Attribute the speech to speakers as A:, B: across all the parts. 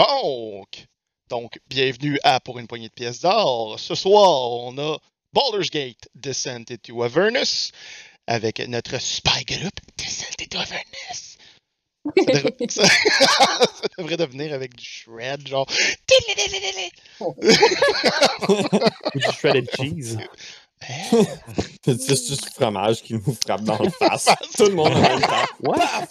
A: Bon, donc bienvenue à Pour une poignée de pièces d'or. Ce soir, on a Baldur's Gate Descent into Avernus avec notre spy group Descent into Avernus. Ça devrait, ça- ça devrait devenir avec du shred, genre.
B: Du shredded cheese.
C: C'est juste du fromage qui nous frappe dans le face. Tout le monde en même temps.
B: What?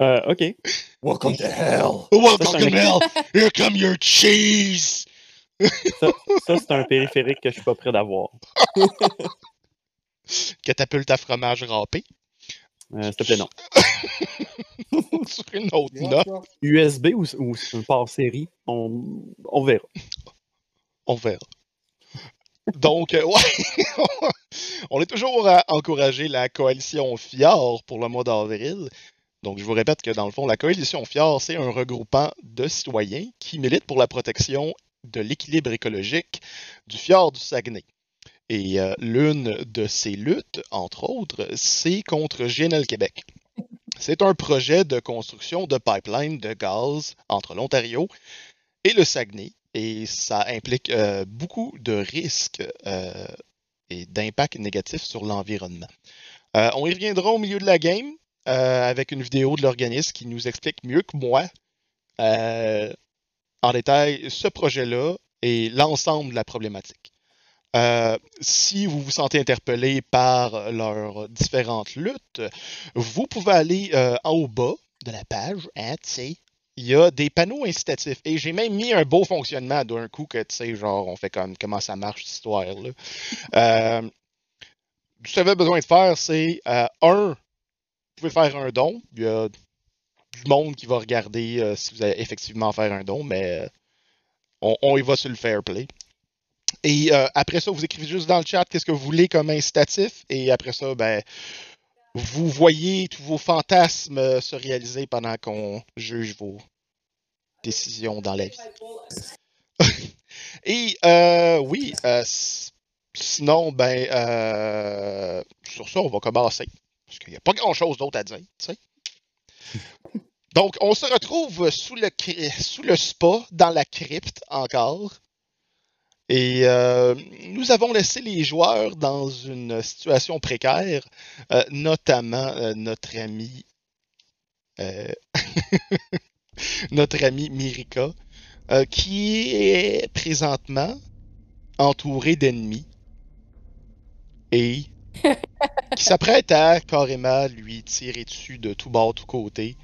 B: Euh, ok.
C: Welcome to hell!
A: Welcome
B: Ça,
A: to
B: c'est un-
A: hell! Here come your cheese!
B: Ça, ça, c'est un périphérique que je suis pas prêt d'avoir.
A: Catapulte à fromage râpé.
B: Euh, S'il te plaît, non.
A: Sur une autre note,
B: USB ou, ou un port série, on, on verra.
A: on verra. Donc, euh, ouais, on est toujours à encourager la coalition Fjord pour le mois d'avril. Donc, je vous répète que dans le fond, la coalition Fjord, c'est un regroupement de citoyens qui militent pour la protection de l'équilibre écologique du fjord du Saguenay. Et euh, l'une de ces luttes, entre autres, c'est contre GNL Québec. C'est un projet de construction de pipeline de gaz entre l'Ontario et le Saguenay. Et ça implique euh, beaucoup de risques euh, et d'impacts négatifs sur l'environnement. On y reviendra au milieu de la game avec une vidéo de l'organisme qui nous explique mieux que moi euh, en détail ce projet-là et l'ensemble de la problématique. Euh, si vous vous sentez interpellé par leurs différentes luttes, vous pouvez aller euh, en haut bas de la page, hein, il y a des panneaux incitatifs. Et j'ai même mis un beau fonctionnement d'un coup que, tu sais, genre, on fait comme comment ça marche cette histoire-là. Euh, ce que avez besoin de faire, c'est, euh, un, pouvez faire un don. Il y a du monde qui va regarder euh, si vous allez effectivement faire un don, mais euh, on, y va sur le fair play. Et euh, après ça, vous écrivez juste dans le chat qu'est-ce que vous voulez comme incitatif. Et après ça, ben, vous voyez tous vos fantasmes se réaliser pendant qu'on juge vos décisions dans la vie. Et oui, sinon, ben, sur ça, on va commencer. Parce qu'il n'y a pas grand-chose d'autre à dire, tu sais. Donc, on se retrouve sous le, sous le spa, dans la crypte encore. Et euh, nous avons laissé les joueurs dans une situation précaire, euh, notamment euh, notre ami notre ami Mirika, qui est présentement entouré d'ennemis et qui s'apprête à carrément lui tirer dessus de tout bord, tout côté.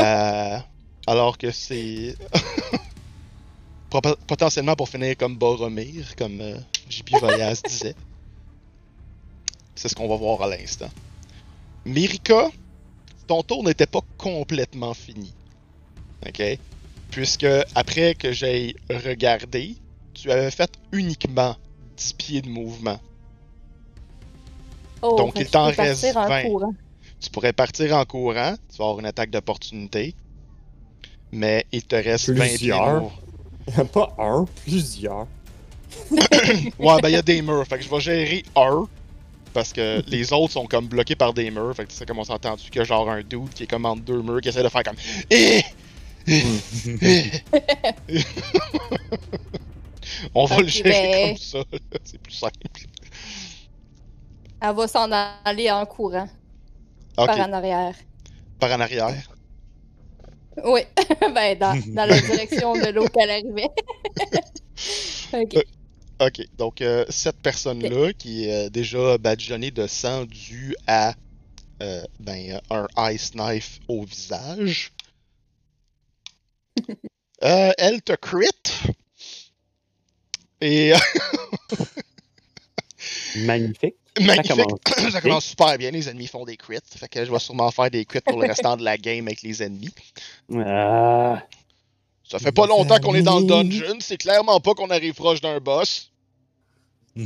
A: Euh, alors que c'est Pot- potentiellement pour finir comme Boromir, comme euh, JP Voyaz disait. C'est ce qu'on va voir à l'instant. Mirika, ton tour n'était pas complètement fini. OK? Puisque après que j'ai regardé, tu avais fait uniquement 10 pieds de mouvement.
D: Oh,
A: Donc, il
D: que
A: t'en reste
D: en
A: 20.
D: courant.
A: Tu pourrais partir en courant, tu vas avoir une attaque d'opportunité. Mais il te reste 20
C: Plusieurs.
A: mouvement.
C: Il n'y a pas un, plusieurs.
A: Ouais, ben il y a des murs. Fait que je vais gérer un. Parce que les autres sont comme bloqués par des murs. Fait que c'est comme on s'est entendu qu'il y a genre un dude qui est comme entre deux murs qui essaie de faire comme. Eh! on va le gérer
D: ben-
A: comme ça. là. C'est plus simple.
D: Elle va s'en aller en courant, par en arrière.
A: par en arrière.
D: Oui, ben dans, dans la direction de l'eau qu'elle arrivait. ok.
A: Euh, Ok, donc euh, cette personne-là qui est euh, déjà badigeonnée de sang dû à euh, ben, un ice knife au visage. Elle te crit. Et
B: Magnifique.
A: magnifique.
B: commence.
A: Ça commence super bien, les ennemis font des crits. Fait que je vais sûrement faire des crits pour le restant de la game avec les ennemis.
B: Ah,
A: Ça fait pas longtemps qu'on est dans le dungeon, c'est clairement pas qu'on arrive proche d'un boss.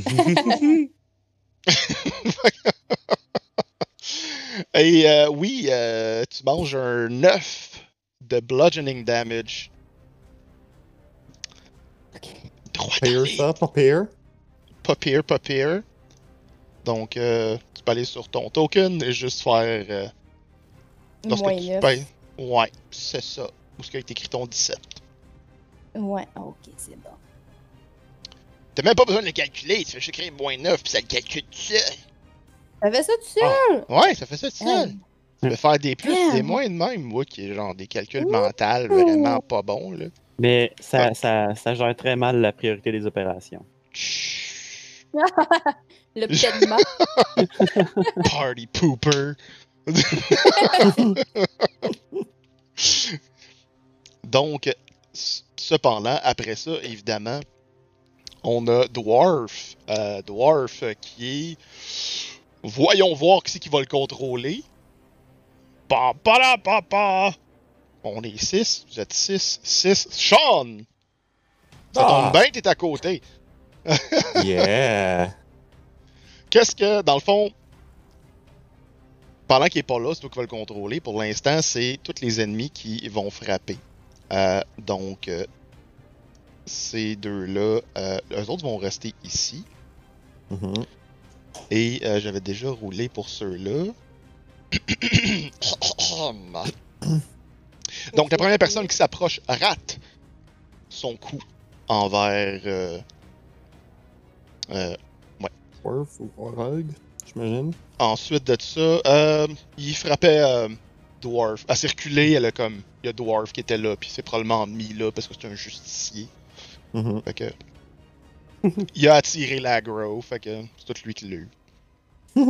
A: Et euh, oui, euh, tu manges un 9 de bludgeoning damage. Droit dans
C: Pire ça, pas pire.
A: Pas pire, pas pire. Donc, euh, tu peux aller sur ton token et juste faire. euh, lorsque
D: Moins
A: tu payes- Ouais, c'est ça. où ce qui a été écrit ton 17.
D: Ouais, ok, c'est bon.
A: T'as même pas besoin de le calculer, tu fais juste écrire moins 9 puis ça le calcule tout seul.
D: Ça fait ça tout seul?
A: Ouais, ça fait ça tout seul.
D: Ah.
A: Tu peux faire des plus,
D: Damn.
A: des moins de même, moi, qui est genre des calculs
D: Ouh.
A: mentaux vraiment pas bons, là.
B: Mais ça,
A: Ouais.
B: ça, ça gère très mal la priorité des opérations.
D: Le.
A: Party pooper. Donc, cependant, après ça, évidemment, on a Dwarf. Euh, Dwarf qui est. Voyons voir qui c'est qui va le contrôler. Pa, pa, la, pa, pa. On est 6, vous êtes 6. 6. Sean! Ça
C: Ah.
A: tombe bien, t'es à côté.
C: Yeah!
A: Qu'est-ce que, dans le fond, pendant qu'il est pas là, c'est toi qui vas le contrôler. Pour l'instant, c'est tous les ennemis qui vont frapper. Euh, donc, euh, ces deux-là, euh, eux autres vont rester ici.
C: Mhm.
A: Et euh, j'avais déjà roulé pour ceux-là. donc, la première personne qui s'approche rate son coup envers.
C: Dwarf ou Orog, j'imagine.
A: Ensuite de ça, euh, il frappait euh, Dwarf. À circuler, elle a comme. Il y a Dwarf qui était là, puis c'est probablement mis là parce que c'est un justicier.
C: Mhm.
A: Fait que. il a attiré l'aggro, fait que c'est tout lui qui l'a eu.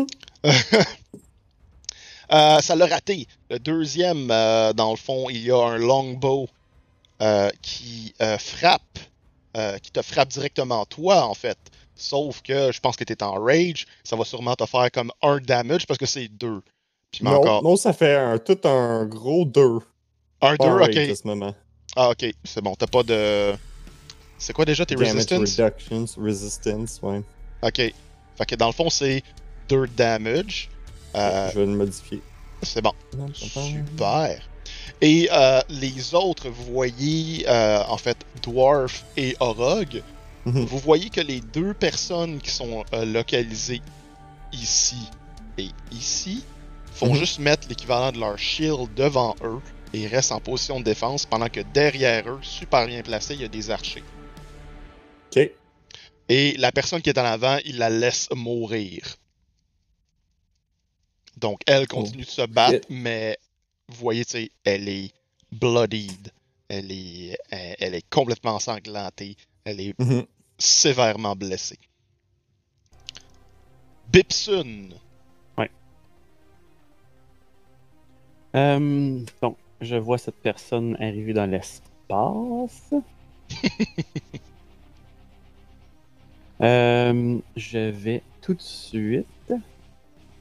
A: Euh, ça l'a raté. Le deuxième, euh, dans le fond, il y a un longbow euh, qui frappe, qui te frappe directement toi, en fait. Sauf que je pense que t'es en rage, ça va sûrement te faire comme un damage parce que c'est deux. Puis
C: Non,
A: encore.
C: non, ça fait un, tout un gros 2.
A: Un, deux, ok.
C: à ce moment.
A: Ah, ok, c'est bon, t'as pas de. C'est quoi déjà tes
C: Damage
A: resistance?
C: reductions, resistance, ouais.
A: Ok. Fait que dans le fond, c'est 2 damage. Euh,
C: Je vais le modifier.
A: c'est bon. Super. Et euh, les autres, vous voyez, euh, en fait, Dwarf et Orog,
C: Mhm.
A: vous voyez que les deux personnes qui sont euh, localisées ici et ici font
C: Mhm.
A: juste mettre l'équivalent de leur shield devant eux et restent en position de défense pendant que derrière eux, super bien placé, il y a des archers.
C: Ok.
A: Et la personne qui est en avant, il la laisse mourir. Donc, elle continue de se battre, mais vous voyez, elle est bloodied. Elle est, elle, elle est complètement ensanglantée. Elle est
C: Mhm.
A: sévèrement blessée. Bipsun.
B: Euh, donc, je vois cette personne arriver dans l'espace. Euh, je vais tout de suite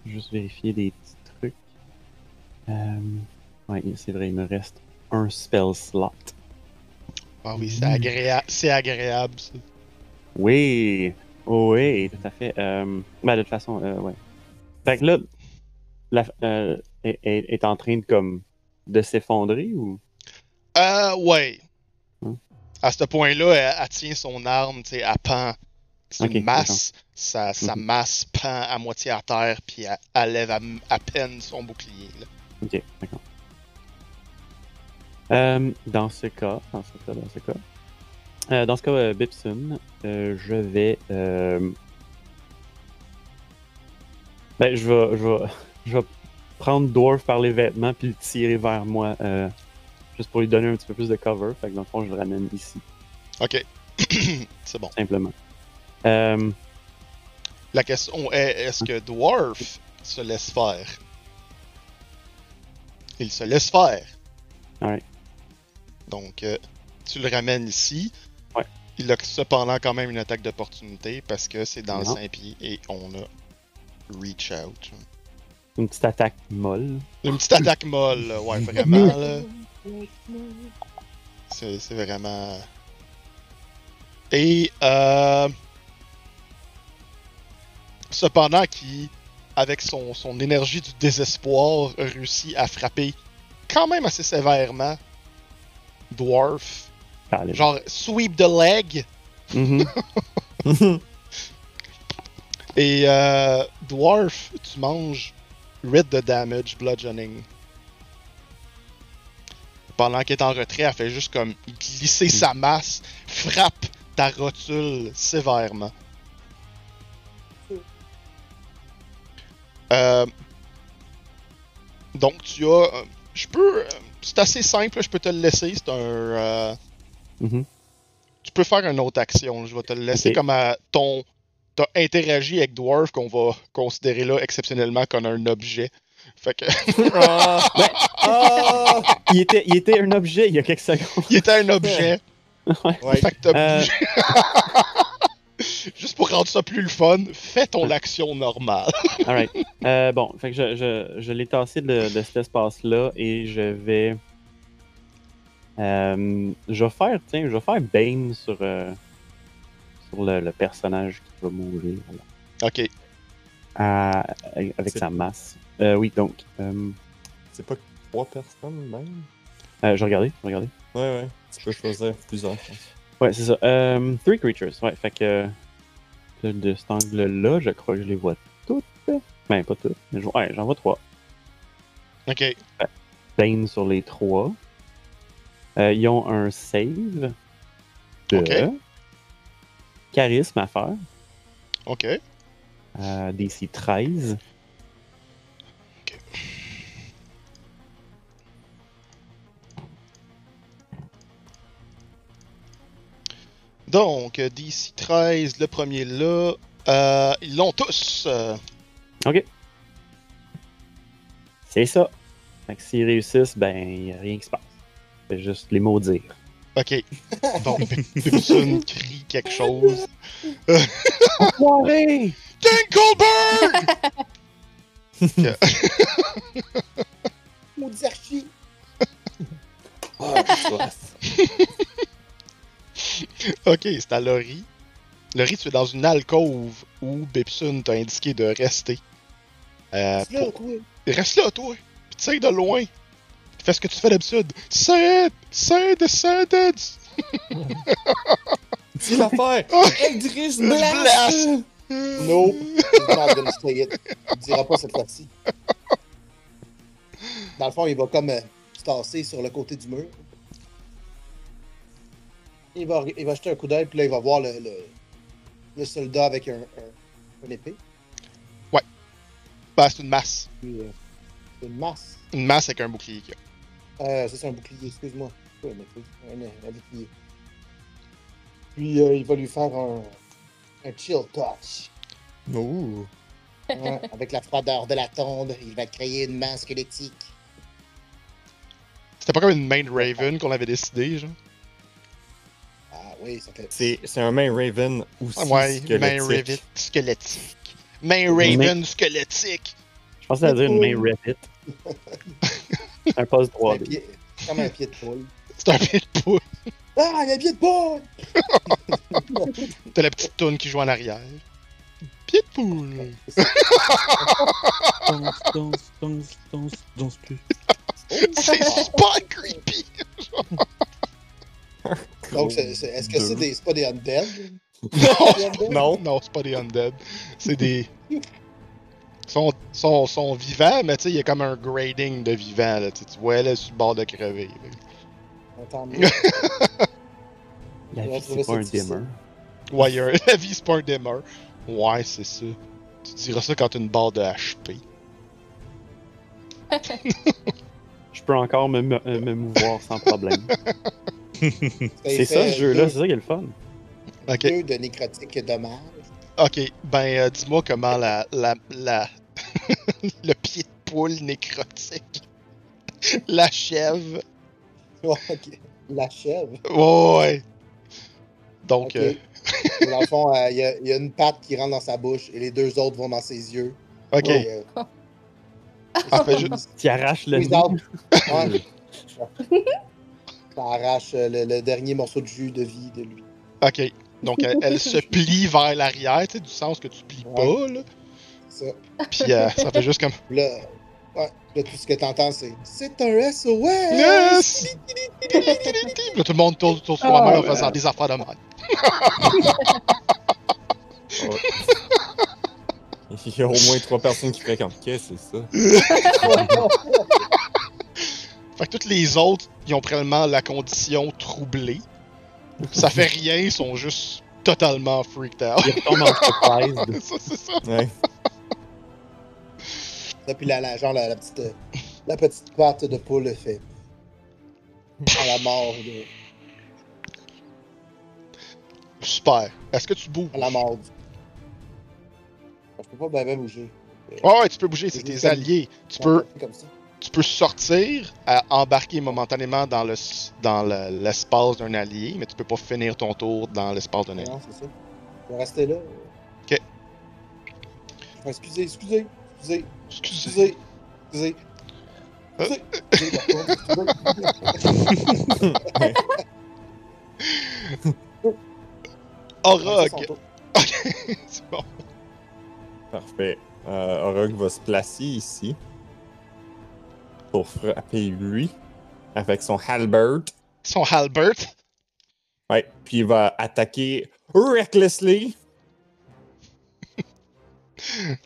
B: juste vérifier des petits trucs. Euh, ouais, c'est vrai, il me reste un spell slot.
A: Ah oui, c'est
B: Mm.
A: agréable. C'est agréable, ça.
B: Oui, oui, tout à fait. Euh, ben, de toute façon, euh, ouais. Fait que là, la, euh, est, en train de comme de s'effondrer ou?
A: Euh, ouais.
B: Hmm.
A: À ce point-là, elle, elle tient son arme, tu sais, à pend. C'est
B: Ok,
A: une masse. Sa, sa
B: Mhm.
A: masse pend à moitié à terre, puis elle, elle lève à, à peine son bouclier. Là.
B: Ok, d'accord. Euh, dans ce cas, dans ce cas, dans ce cas, euh, dans ce cas, euh, Bipson, je vais, ben, je vais, je vais, je vais prendre Dwarf par les vêtements puis le tirer vers moi, juste pour lui donner un petit peu plus de cover. Fait que dans le fond, je le ramène ici,
A: Ok. c'est bon.
B: simplement.
A: La question est est-ce que Dwarf se laisse faire? Il se laisse faire.
B: Ouais.
A: Donc, euh, tu le ramènes ici.
B: Ouais.
A: Il a cependant quand même une attaque d'opportunité parce que c'est dans le
B: Non.
A: 5 pieds et on a reach out.
B: une petite attaque molle.
A: Une petite attaque molle, ouais, vraiment, là. C'est c'est vraiment. Et euh... cependant, qui, avec son, son énergie du désespoir, réussit à frapper quand même assez sévèrement Dwarf. Genre sweep the leg.
B: Mhm.
A: Et euh, Dwarf, tu manges 8 de damage bludgeoning. pendant qu'elle est en retrait, elle fait juste comme glisser sa masse, frappe ta rotule sévèrement. Euh, donc tu as, euh, je peux, euh, c'est assez simple, je peux te le laisser. C'est un, euh,
B: Mhm.
A: tu peux faire une autre action. Je vais te le laisser comme à ton, t'as interagi avec Dwarf qu'on va considérer là exceptionnellement comme un objet. Fait que
C: Ah! Ah!
B: Il était, il était un objet il y a quelques secondes.
A: il était un objet.
C: Ouais.
A: Fait que t'as
B: Euh.
A: Pour rendre ça plus le fun, fais ton action normale.
B: Alright. Euh, bon, fait que je, je, je l'ai tassé de, de cet espace-là et je vais. Euh, je vais faire, tiens, je vais faire Bane sur, euh, sur le, le personnage qui va mourir. là.
A: Ok.
B: Avec sa masse. Euh, oui, donc. Euh,
C: C'est pas trois personnes, même?
B: euh, je vais regarder, je regarder.
C: Ouais, ouais. Tu peux choisir plusieurs. je pense.
B: Ouais, c'est ça. Euh, three creatures. Ouais, fait que. De, cet angle-là, je crois que je les vois toutes. Ben, pas toutes. mais je- Ouais, j'en vois trois.
A: Ok.
B: Bane sur les trois. Euh, ils ont un save de
A: Ok.
B: charisme à faire.
A: Ok.
B: Euh, DC 13.
A: Donc, DC 13, le premier là. Euh, ils l'ont tous. euh,
B: C'est ça. Fait que s'ils réussissent, ben, n'y a rien qui se passe. C'est juste les maudire.
A: Ok. Donc, Bibson crie quelque chose.
B: Enfoiré!
A: Dinkleberg!
E: Maudit archi! Ah, soif.
A: Ok, c'est à Laurie. Laurie, tu es dans une alcôve où Bibson t'a indiqué de rester. Euh,
E: Là,
A: pour-
E: toi.
A: Reste là, toi! Puis tire de loin! Fais ce que tu fais d'habitude! Say it! Say the sentence!
C: Dis l'affaire!
A: Oh.
C: Eldritch
A: Blast!
C: Blast!
E: No, he's not gonna say it. Il dira pas cette fois-ci. Dans le fond, il va comme euh, se tasser sur le côté du mur. Il va, il va jeter un coup d'œil, puis là, il va voir le, le, le soldat avec un, un, une épée.
A: Bah, c'est une masse.
E: Puis, euh, c'est une masse.
A: Une masse avec un bouclier.
E: Euh, ça, c'est un bouclier, excuse-moi. Épée, un, un bouclier. Puis, euh, il va lui faire un, un chill touch.
C: Ouh!
E: Ouais, avec la froideur de la tombe, il va créer une main squelettique.
A: C'était pas comme une main de Raven qu'on avait décidé, genre?
E: Oui, ça fait.
C: C'est c'est un main Raven aussi.
A: Ah ouais,
C: squelettique.
A: main Raven squelettique. Main Raven squelettique.
B: Je pensais à dire une main Reddit. un poste
E: un
B: 3D.
E: pied- comme un pied de poule.
A: C'est un pied de poule.
E: Ah, il y a un pied de poule!
A: T'as la petite toune qui joue en arrière. Pied de poule.
B: Danse, danse, danse, danse, danse plus.
A: C'est super creepy.
E: Donc, c'est- c'est- est-ce que c'est des, c'est pas des undead?
A: Non, non, non, c'est pas des undead. C'est des. Ils sont, sont, sont vivants, mais tu sais, il y a comme un grading de vivants. Là, tu vois, là, sur le bord de crever.
E: Tant mieux.
B: La vie, c'est pas un dimmer.
A: Ouais, il y a un- la vie, c'est pas un dimmer. Ouais, c'est ça. Tu diras ça quand t'as une barre de HP.
B: Peux encore me, me, me mouvoir sans problème. C'est ça, ce jeu-là,
E: deux-
B: c'est ça qui est le fun.
A: Ok,
E: Deux de nécrotique dommage.
A: ok. Ben, euh, dis-moi comment la. la, la... le pied de poule nécrotique. la chèvre.
E: Ouais, ok. La chèvre.
A: Ouais, ouais. Donc, euh,
E: Dans le fond, euh, il y, a- il y a une patte qui rentre dans sa bouche et les deux autres vont dans ses yeux.
A: ok.
E: Et, euh,
A: Ah, fait juste-
B: Tu arraches le nez.
E: Ouais. Arrache euh, le, le dernier morceau de jus de vie de lui.
A: Ok. Donc, elle, elle se plie vers l'arrière, tu sais, du sens que tu plies pas, là.
E: Ça.
A: Puis, euh, ça fait juste comme.
E: Là, ouais, là, tout ce que t'entends, c'est C'est un SOS!
A: Yes! Puis là, tout le monde tourne autour de soi-même en faisant des affaires de mal.
C: Il y a au moins trois personnes qui fréquentent. Qu'est-ce que c'est ça?
A: Fait que toutes les autres, ils ont probablement la condition troublée. Ça fait rien, ils sont juste totalement freaked out.
B: Il retombe en surprise.
A: ça, c'est ça.
C: Ouais.
E: Ça, puis la, la, genre la, la petite, la petite patte de poule fait. À la mort de.
A: Super. Est-ce que tu bouges?
E: À la mort du. Je peux pas ben bouger.
A: Ouais, ouais, tu peux bouger, c'est tes alliés. Tu peux,
E: c'est comme ça.
A: tu peux sortir, à embarquer momentanément dans le dans le- l'espace d'un allié, mais tu peux pas finir ton tour dans l'espace d'un allié.
E: Non, c'est ça. Vais rester là.
A: Ok.
E: Excusez, excusez, excusez,
A: Excusez.
E: excusez. Excusez.
A: Euh.
E: Excusez. excusez.
A: Orog!
E: Son tour.
A: c'est bon.
C: Parfait. Euh, Orog va se placer ici pour frapper lui avec son halberd.
A: Son halbert.
C: Ouais, puis il va attaquer recklessly.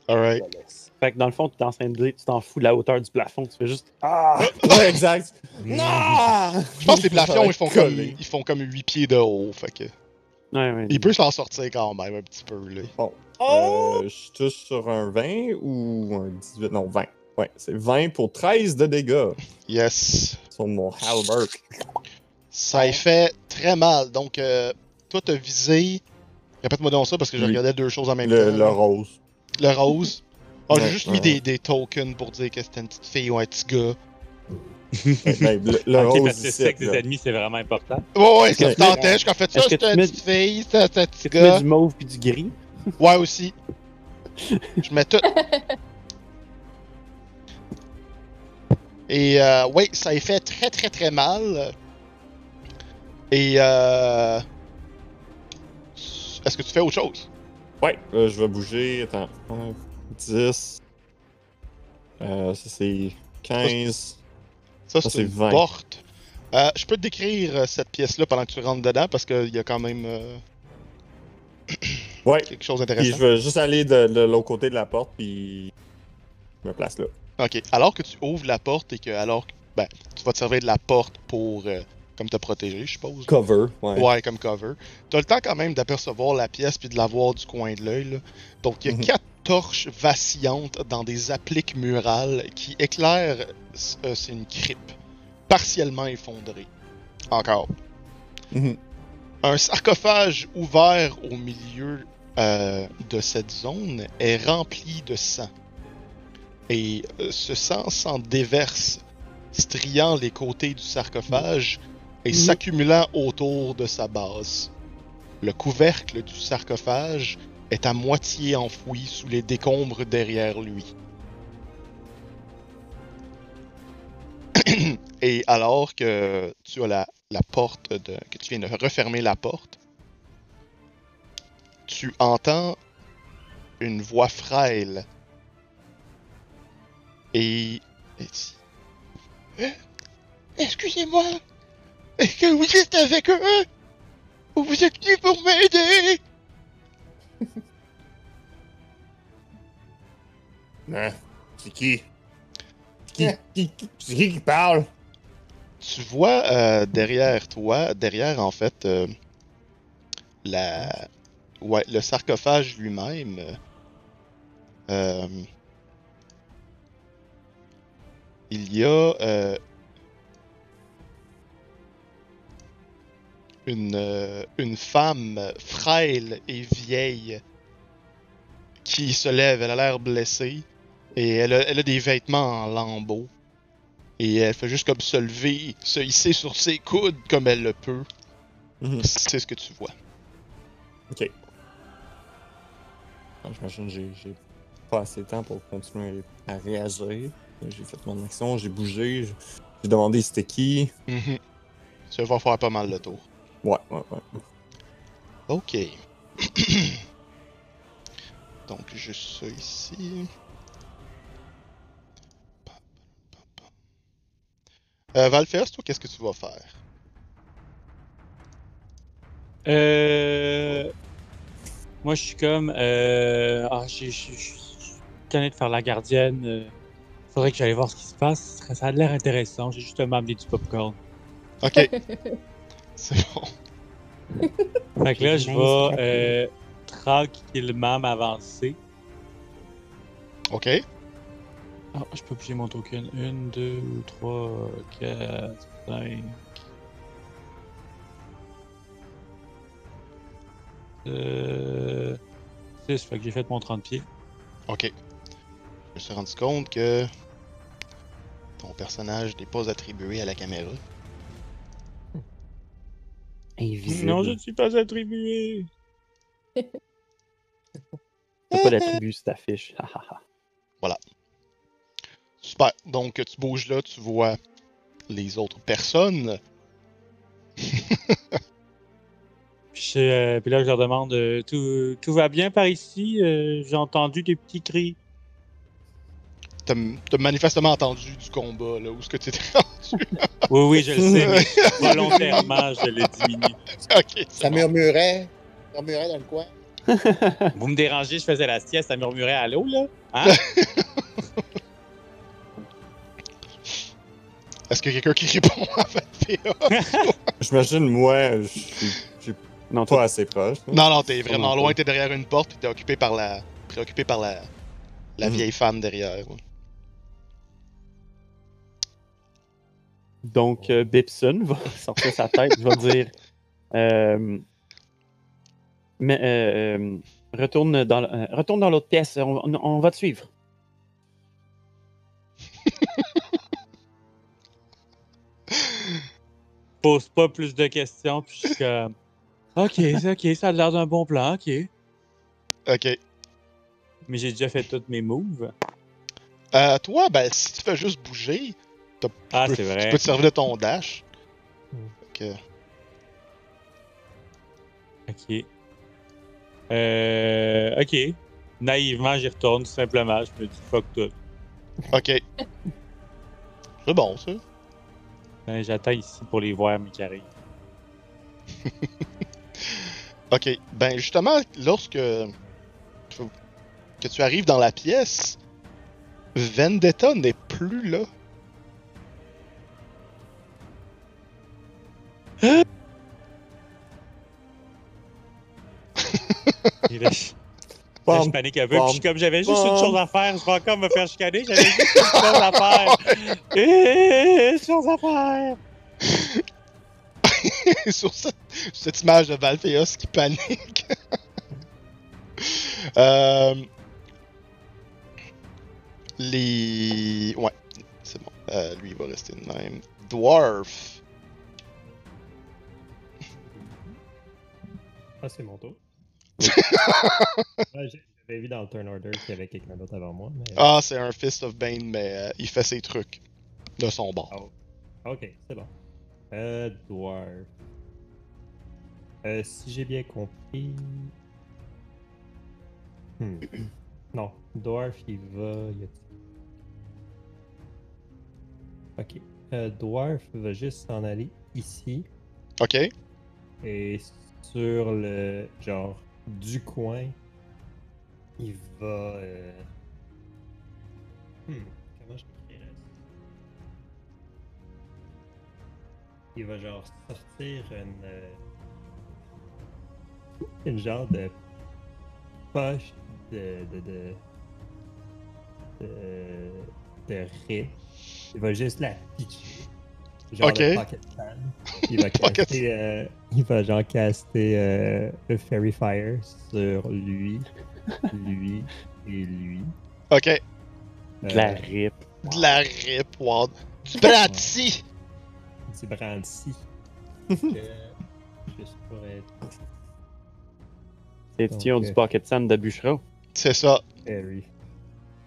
A: Alright.
B: Fait que dans le fond, tu t'es en train de dire, tu t'en fous de la hauteur du plafond, tu fais juste Ah!
C: Ouais, exact. non!
A: Je pense que les plafonds, ils font comme, ils font comme 8 pieds de haut, fait que...
B: Ouais, ouais.
A: Il peut s'en sortir quand même un petit peu, là.
C: Euh, je touche sur un 20 ou un 18? Non, 20. Ouais, c'est 20 pour 13 de dégâts
A: Yes.
C: sur mon halberd.
A: Ça y fait très mal. Donc, euh, toi, t'as visé... Répète-moi donc ça, parce que je regardais deux choses en même
C: Le,
A: temps.
C: le rose.
A: Le rose. Ah, j'ai juste
C: ouais,
A: mis des, des tokens pour dire que c'était une petite fille ou un petit gars.
C: Ben, le le
B: Ok,
C: rose
B: parce que le sexe des ennemis, c'est vraiment important.
A: Ouais, ouais, ça me tentait. Je fait ça, c'était une
B: mets-
A: petite fille, c'était un petit
B: que tu mets
A: gars.
B: du mauve puis du gris?
A: Ouais, aussi. Je mets tout. Et euh, ouais, ça y fait très très très mal. Et euh... Est-ce que tu fais autre chose?
C: Ouais, euh, je vais bouger. Attends. 5, 10. Euh, ça c'est 15.
A: Ça,
C: Ça,
A: c'est une
C: 20.
A: porte. Euh, je peux te décrire euh, cette pièce-là pendant que tu rentres dedans parce qu'il y a quand même euh,
C: Ouais.
A: quelque chose
C: Puis
A: d'intéressant.
C: je vais juste aller de, de l'autre côté de la porte, puis je me place là.
A: Ok, alors que tu ouvres la porte et que alors ben, tu vas te servir de la porte pour euh, comme te protéger, je suppose.
C: Cover, ouais.
A: Ouais, comme cover. T'as le temps quand même d'apercevoir la pièce puis de la voir du coin de l'œil. là. Donc il y a
C: Mhm.
A: quatre torches vacillantes dans des appliques murales qui éclairent. euh, c'est une crypte partiellement effondrée. Encore.
C: Mhm.
A: Un sarcophage ouvert au milieu euh, de cette zone est rempli de sang. Et euh, ce sang s'en déverse, striant les côtés du sarcophage et
B: Mhm.
A: s'accumulant autour de sa base. Le couvercle du sarcophage est à moitié enfoui sous les décombres derrière lui. Et alors que tu as la, la porte de. que tu viens de refermer la porte, tu entends une voix frêle. Et. Excusez-moi, est-ce que vous êtes avec eux? Ou vous êtes qui pour m'aider?
C: Hein? C'est qui? Qui, qui, c'est qui qui parle?
A: Tu vois euh, derrière toi, derrière en fait, euh, la, ouais, le sarcophage lui-même. euh, il y a une, euh, une femme frêle et vieille qui se lève. Elle a l'air blessée et elle a, elle a des vêtements en lambeaux. Et elle fait juste comme se lever, se hisser sur ses coudes comme elle le peut.
C: Mhm.
A: C'est ce que tu vois.
C: Ah, J'imagine que j'ai pas assez de temps pour continuer à réagir. J'ai fait mon action, j'ai bougé, j'ai j'ai demandé c'était qui.
A: Mhm. Ça va faire pas mal le tour.
C: Ouais, ouais, ouais.
A: Ok. Donc, juste ça ici. Euh, Valfers, toi, qu'est-ce que tu vas faire?
F: Euh... Moi, je suis comme. Euh... Ah, je suis tanné de faire la gardienne. euh, Faudrait que j'aille voir ce qui se passe. Ça- Ça a l'air intéressant. J'ai justement amené du popcorn.
A: Ok. C'est bon.
F: Fait que là, je vais euh, tranquillement m'avancer.
A: Ok.
F: Ah, je peux bouger mon token. 1, 2, 3, 4, 5. Euh... 6, fait que j'ai fait mon 30 pieds.
A: Ok. Je me suis rendu compte que ton personnage n'est pas attribué à la caméra.
B: Invisible.
F: Non, je ne suis pas attribué.
B: T'as pas d'attribut sur ta fiche. Ha.
A: Super. Donc tu bouges là, tu vois les autres personnes.
F: Puis, euh, puis là, je leur demande euh, tout, tout va bien par ici? Euh, J'ai entendu des petits cris.
A: T'as manifestement entendu du combat là, où est-ce que tu étais rendu.
F: Oui, oui, je le sais, mais volontairement, je le diminue.
A: ok,
E: Ça
A: bon.
E: murmurait. Ça murmurait dans le coin.
F: Vous me dérangez, je faisais la sieste, ça murmurait à l'eau, là. Hein?
A: Est-ce qu'il y a quelqu'un qui répond à PA?
C: J'imagine, moi, je suis
B: Non,
C: pas
B: toi,
C: assez proche.
A: Non, non, t'es vraiment loin, t'es derrière une porte, pis t'es occupé par la. préoccupé par la. la
C: Mhm.
A: vieille femme derrière. ouais.
B: Donc, euh, Bipson va sortir sa tête, va dire euh, Mais euh, euh, retourne dans, euh, retourne dans l'autre pièce, on, on- on va te suivre.
F: Pose pas plus de questions, puis je suis comme. Ok, ok, ça a l'air d'un bon plan, ok.
A: Ok.
F: Mais j'ai déjà fait tous mes moves.
A: Euh, toi, ben, si tu fais juste bouger,
F: Ah,
A: tu peux-
F: c'est
A: tu
F: vrai.
A: peux te servir de ton dash.
E: Hmm.
A: Ok.
F: Ok. Euh. Ok. Naïvement, j'y retourne, tout simplement. Je me dis fuck tout.
A: Ok. C'est bon, ça.
F: Ben, J'attends ici pour les voir, mais qui arrivent.
A: Ok. Ben, justement, lorsque. tu- que tu arrives dans la pièce, Vendetta n'est plus là.
F: Et là, je, là, je panique un peu.
C: bam,
F: Puis comme j'avais juste
C: bam.
F: une chose à faire, je vais encore me faire chicaner. J'avais juste une chose à faire. Une chose à faire.
A: sur cette, cette image de Valpheus qui panique. Euh, les. Ouais, c'est bon. Euh, lui, il va rester de même. Dwarf.
G: Ah, c'est mon tour. J'avais vu dans le turn order qu'il y avait quelqu'un d'autre avant moi. Mais...
A: Ah, c'est un Fist of Bane, mais euh, il fait ses trucs de son bord.
G: Ok, c'est bon. Euh, Dwarf. Euh, si j'ai bien compris. Hmm. Non, Dwarf, il va. Ok. Euh, Dwarf va juste s'en aller ici.
A: Ok.
G: Et sur le genre du coin, il va. euh, Hmm, je? Il va genre sortir une. euh, Une genre de poche de. de. de. de, de. Il va juste la pitcher. Genre pocket fan. Il va caster. euh, il va genre caster euh, le Fairy Fire sur lui, lui et lui.
A: Ok.
B: De la
G: Euh,
B: rip.
A: De la rip, wow. Du Bratty!
G: C'est Brandy. Juste pour être
B: C'est du
G: euh,
B: Pocket Sand de Bûcheron.
A: C'est ça.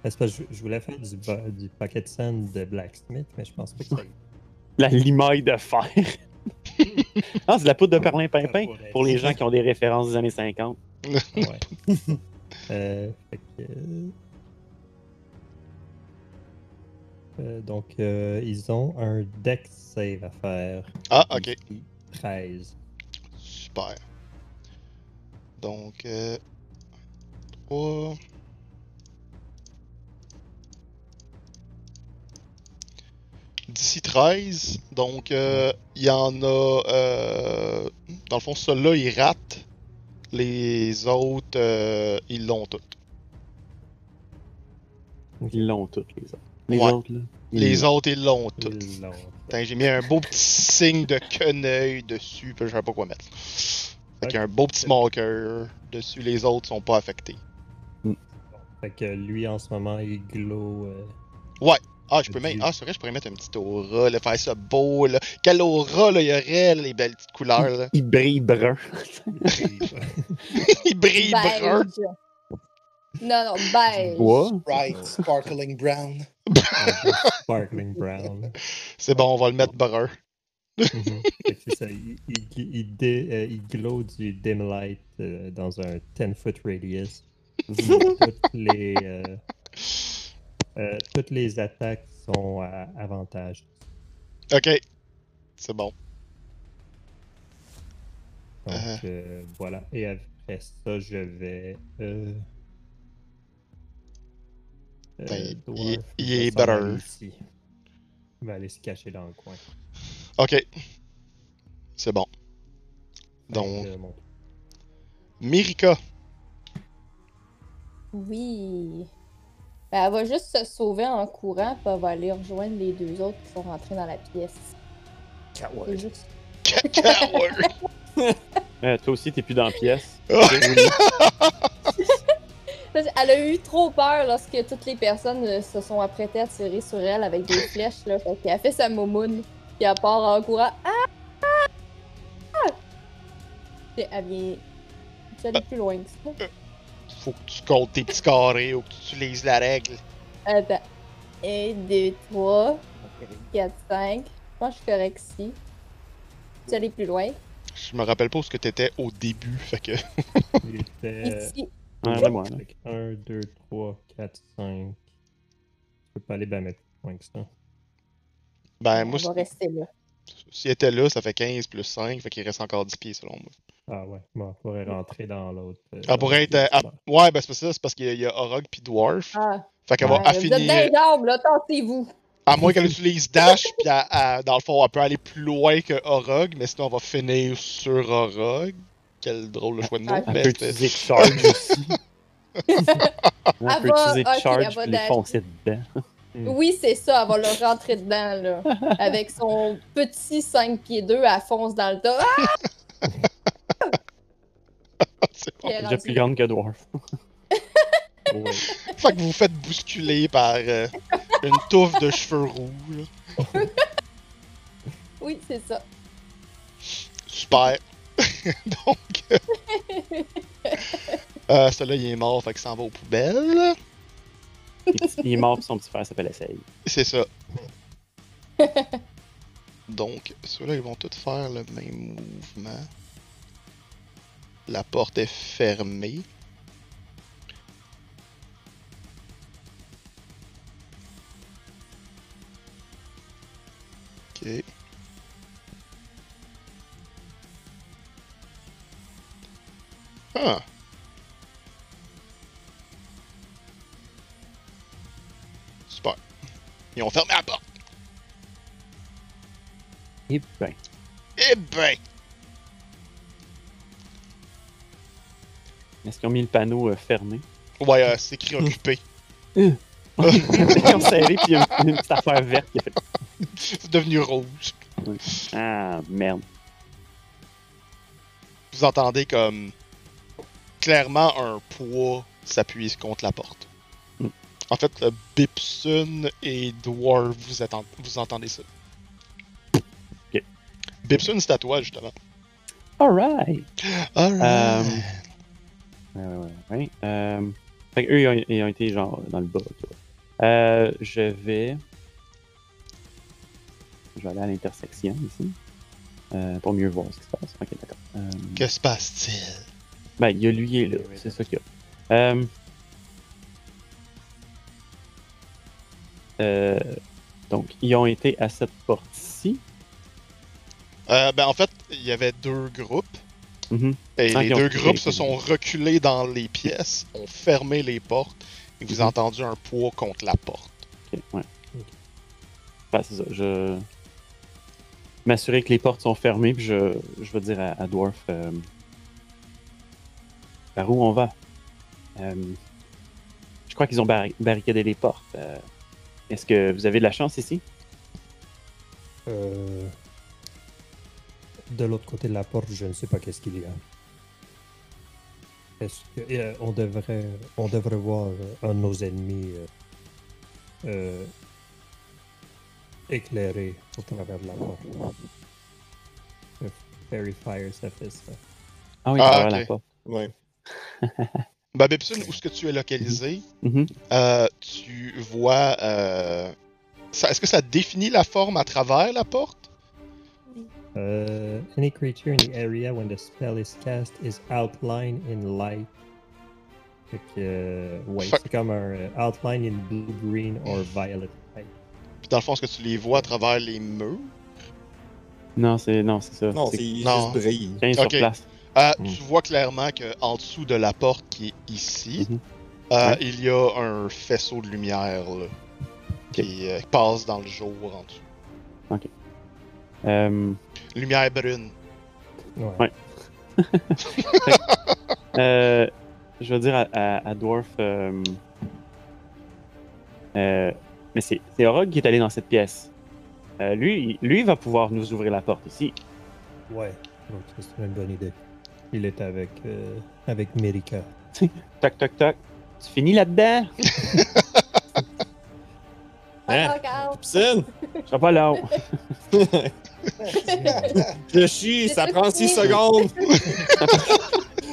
G: Parce que je, je voulais faire du, du pocket sand de Blacksmith, mais je pense pas que ça.
B: La limaille de fer. ah, c'est de la poudre de perlimpinpin
G: pourrait.
B: pour les gens qui ont des références des années 50.
G: Ouais. euh, fait que, euh, euh, donc, euh, ils ont un deck save à faire.
A: Ah, ok.
G: Ici, 13.
A: Super. Donc, euh. 3. D'ici 13. Donc, euh, il y en a. euh, dans le fond, celui-là, il rate. Les autres, euh, ils l'ont tout.
B: Ils l'ont toutes, les autres. Les
A: Ouais.
B: autres, là. ils
A: Les
B: l'ont.
A: autres, ils l'ont tout. J'ai mis un beau petit signe de quenouille dessus, puis je savais pas quoi mettre. Fait qu'il y a un beau petit marqueur dessus. Les autres sont pas affectés.
G: Fait que lui, en ce moment, il glow. euh,
A: Ah, je peux mettre. Ah, c'est vrai, je pourrais mettre un petit aura, là, faire ça beau, là. Quelle aura, là, il y aurait, là, les belles petites couleurs, là?
B: Il brille brun.
A: il brille brun.
D: Non, non, beige.
B: Bois.
E: Bright, sparkling brown.
G: Sparkling brown.
A: C'est bon, on va le mettre brun.
G: Mhm. Fait que c'est ça. Il, il, il, dé- euh, il glow du dim light euh, dans un 10 foot radius. toutes, les, euh, euh, toutes les attaques sont à avantage.
A: Ok. C'est bon.
G: Donc
A: Euh.
G: euh, voilà. Et après ça, je vais. Euh,
A: Ben, il- est better.
G: ici. Il va aller se cacher dans le coin.
A: Ok. C'est bon. Donc,
G: euh,
A: Mirika.
D: Oui. Ben, elle va juste se sauver en courant, puis elle va aller rejoindre les deux autres qui sont rentrés dans la pièce. C'est juste.
A: Coward.
B: Euh, toi aussi, t'es plus dans la pièce.
D: Elle a eu trop peur lorsque toutes les personnes euh, se sont apprêtées à tirer sur elle avec des flèches. Là. Fait qu'elle a fait sa momoune. Puis elle part en courant. Ah! Ah! Ah! Elle vient. Tu aller plus loin que ça.
A: Faut que tu comptes tes petits carrés ou que tu utilises la règle.
D: Attends. 1, 2, 3, 4, 5. Je pense que je suis correct ici. Tu aller plus loin?
A: Je me rappelle pas où ce que t'étais au début, fait que.
G: Il était.
D: Ici.
B: Ouais, c'est moi, là.
G: 1, 2, 3, 4, 5. Je peux pas aller ben mettre loin que ça.
A: Ben,
D: on
A: moi,
D: va rester là.
A: s'il était là, ça fait 15 plus 5, fait qu'il reste encore 10 pieds selon moi.
G: Ah ouais, bon, elle pourrait rentrer dans l'autre. euh,
A: Elle pourrait être. euh, à- Ouais, ben c'est pas ça, c'est parce qu'il y a- Orog puis Dwarf.
D: Ah,
A: Fait qu'elle
D: ouais,
A: va
D: vous êtes
A: affiner.
D: dans les arbres, là, tentez-vous.
A: À moins qu'elle utilise Dash, puis dans le fond, elle peut aller plus loin que Orog, mais sinon, on va finir sur Orog. Quel drôle de choix de mot.
D: Ah,
B: Elle peut utiliser Charge aussi. Elle peut
D: va-
B: utiliser Charge les
D: dash.
B: foncer dedans.
D: Oui, c'est ça, elle va le rentrer dedans, là. Avec son petit 5 pieds 2, elle fonce dans le tas. Ah!
A: c'est bon.
D: Puis elle est
B: Déjà plus grande que Dwarf.
G: Ouais.
A: Fait que vous vous faites bousculer par euh, une touffe de cheveux rouges.
D: Oui, c'est ça.
A: Super. Donc. euh, euh, celui-là, il est mort, fait qu'il s'en va aux poubelles.
B: Il est mort puis son petit frère s'appelle Essaye.
A: C'est ça. Donc, ceux-là, ils vont tous faire le même mouvement. La porte est fermée. Ok. Ah. Super. Ils ont fermé la porte.
B: Et ben.
A: Eh ben!
B: Est-ce qu'ils ont mis le panneau euh, fermé?
A: Ouais, euh, c'est écrit occupé.
B: Ils ont serré puis il y a une, une petite affaire verte qui a fait.
A: C'est devenu rouge.
B: Ah, merde.
A: Vous entendez comme clairement un poids s'appuie contre la porte.
B: Mm.
A: En fait, euh, Bipsun et Dwarf, vous, vous entendez ça.
B: Ok.
A: Bipsun, c'est à toi, justement.
B: Alright!
A: Alright.
B: Euh, Ouais, ouais. Euh, fait qu'eux, ils ont, ils ont été genre dans le bas. Euh, je vais. Je vais aller à l'intersection ici. Euh, pour mieux voir ce qui se passe. Ok, d'accord. Euh,
A: Que se passe-t-il?
B: ben, il y a lui et là. C'est ça qu'il y a. Euh, donc, ils ont été à cette porte-ci.
A: Ben, en fait, il y avait deux groupes.
B: Mhm.
A: Et
B: Ah,
A: les deux groupes se sont reculés dans les pièces, ont fermé les portes, et vous
B: Mhm.
A: avez entendu un poids contre la porte.
B: Ok, ouais. C'est ça. Je. M'assurer que les portes sont fermées, puis je, je vais dire à, à Dwarf. euh, par où on va? Euh, Je crois qu'ils ont barri- barricadé les portes. Euh, Est-ce que vous avez de la chance ici?
G: Euh, De l'autre côté de la porte, je ne sais pas qu'est-ce qu'il y a. Est-ce que euh, on devrait, on devrait voir euh, un de nos ennemis euh, euh, éclairé au travers de la porte. Le Fairy Fire, ça fait ça.
B: Ah oui,
A: Ah,
B: à travers
A: ok.
B: la porte.
C: Ouais.
A: Ben, Bebsun, où est-ce que tu es localisé?
B: Mhm.
A: Euh, tu vois. euh, ça- Est-ce que ça définit la forme à travers la porte?
G: Uh, any creature in the area when the spell is cast is outlined in light. Fait que, euh, ouais,
A: Fait-
G: c'est comme un euh, outline in blue, green or violet light.
A: Puis dans le fond, est-ce que tu les vois à travers les murs?
B: Non, c'est non, c'est ça.
C: Non,
B: c'est
C: juste brille.
B: 15
A: Ok.
B: sur place.
A: Euh,
B: Mm.
A: Tu vois clairement qu'en dessous de la porte qui est ici,
B: Mhm.
A: euh,
B: Ouais.
A: il y a un faisceau de lumière là, qui euh, passe dans le jour en dessous.
B: Euh,
A: Lumière brune.
G: Ouais.
B: Ouais. Euh, je vais dire à, à- à Dwarf. euh, euh, mais c'est c'est Orog qui est allé dans cette pièce. Euh, lui, lui va pouvoir nous ouvrir la porte ici.
G: Ouais. Donc, c'est une bonne idée. Il est avec, euh, avec Merika.
B: Toc, toc, toc. Tu finis là-dedans?
C: Hein? Piscine!
B: Je serai pas là.
C: Je chie, ça prend 6 secondes!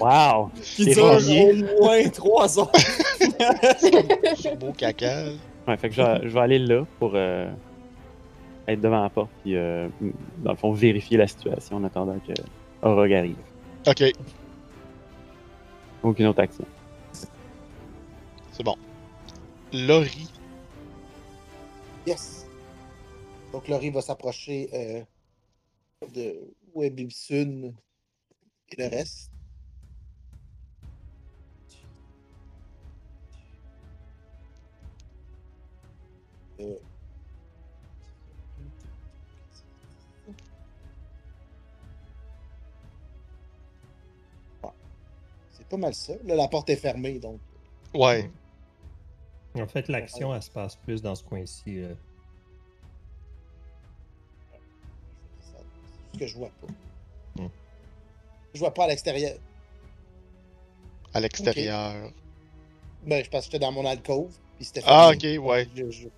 B: Wow!
C: Qui dure au moins 3 heures!
A: Beau caca.
B: Ouais, fait que je vais, je vais aller là pour euh, être devant la porte puis euh, dans le fond vérifier la situation en attendant que Orog arrive.
A: Ok,
B: Aucune autre action.
A: c'est bon. Laurie.
E: Yes. Donc, Laurie va s'approcher euh, de Webibsun et le reste? Euh. Ouais. C'est pas mal ça. Là, la porte est fermée, donc.
A: Ouais.
G: En fait, l'action, elle se passe plus dans ce coin-ci.
E: Que je vois pas.
G: Hmm.
E: Je vois pas à l'extérieur.
A: À l'extérieur.
E: Ben, je pense que j'étais dans mon alcôve. Puis c'était
A: Ah, ok, ouais.
E: Je- je-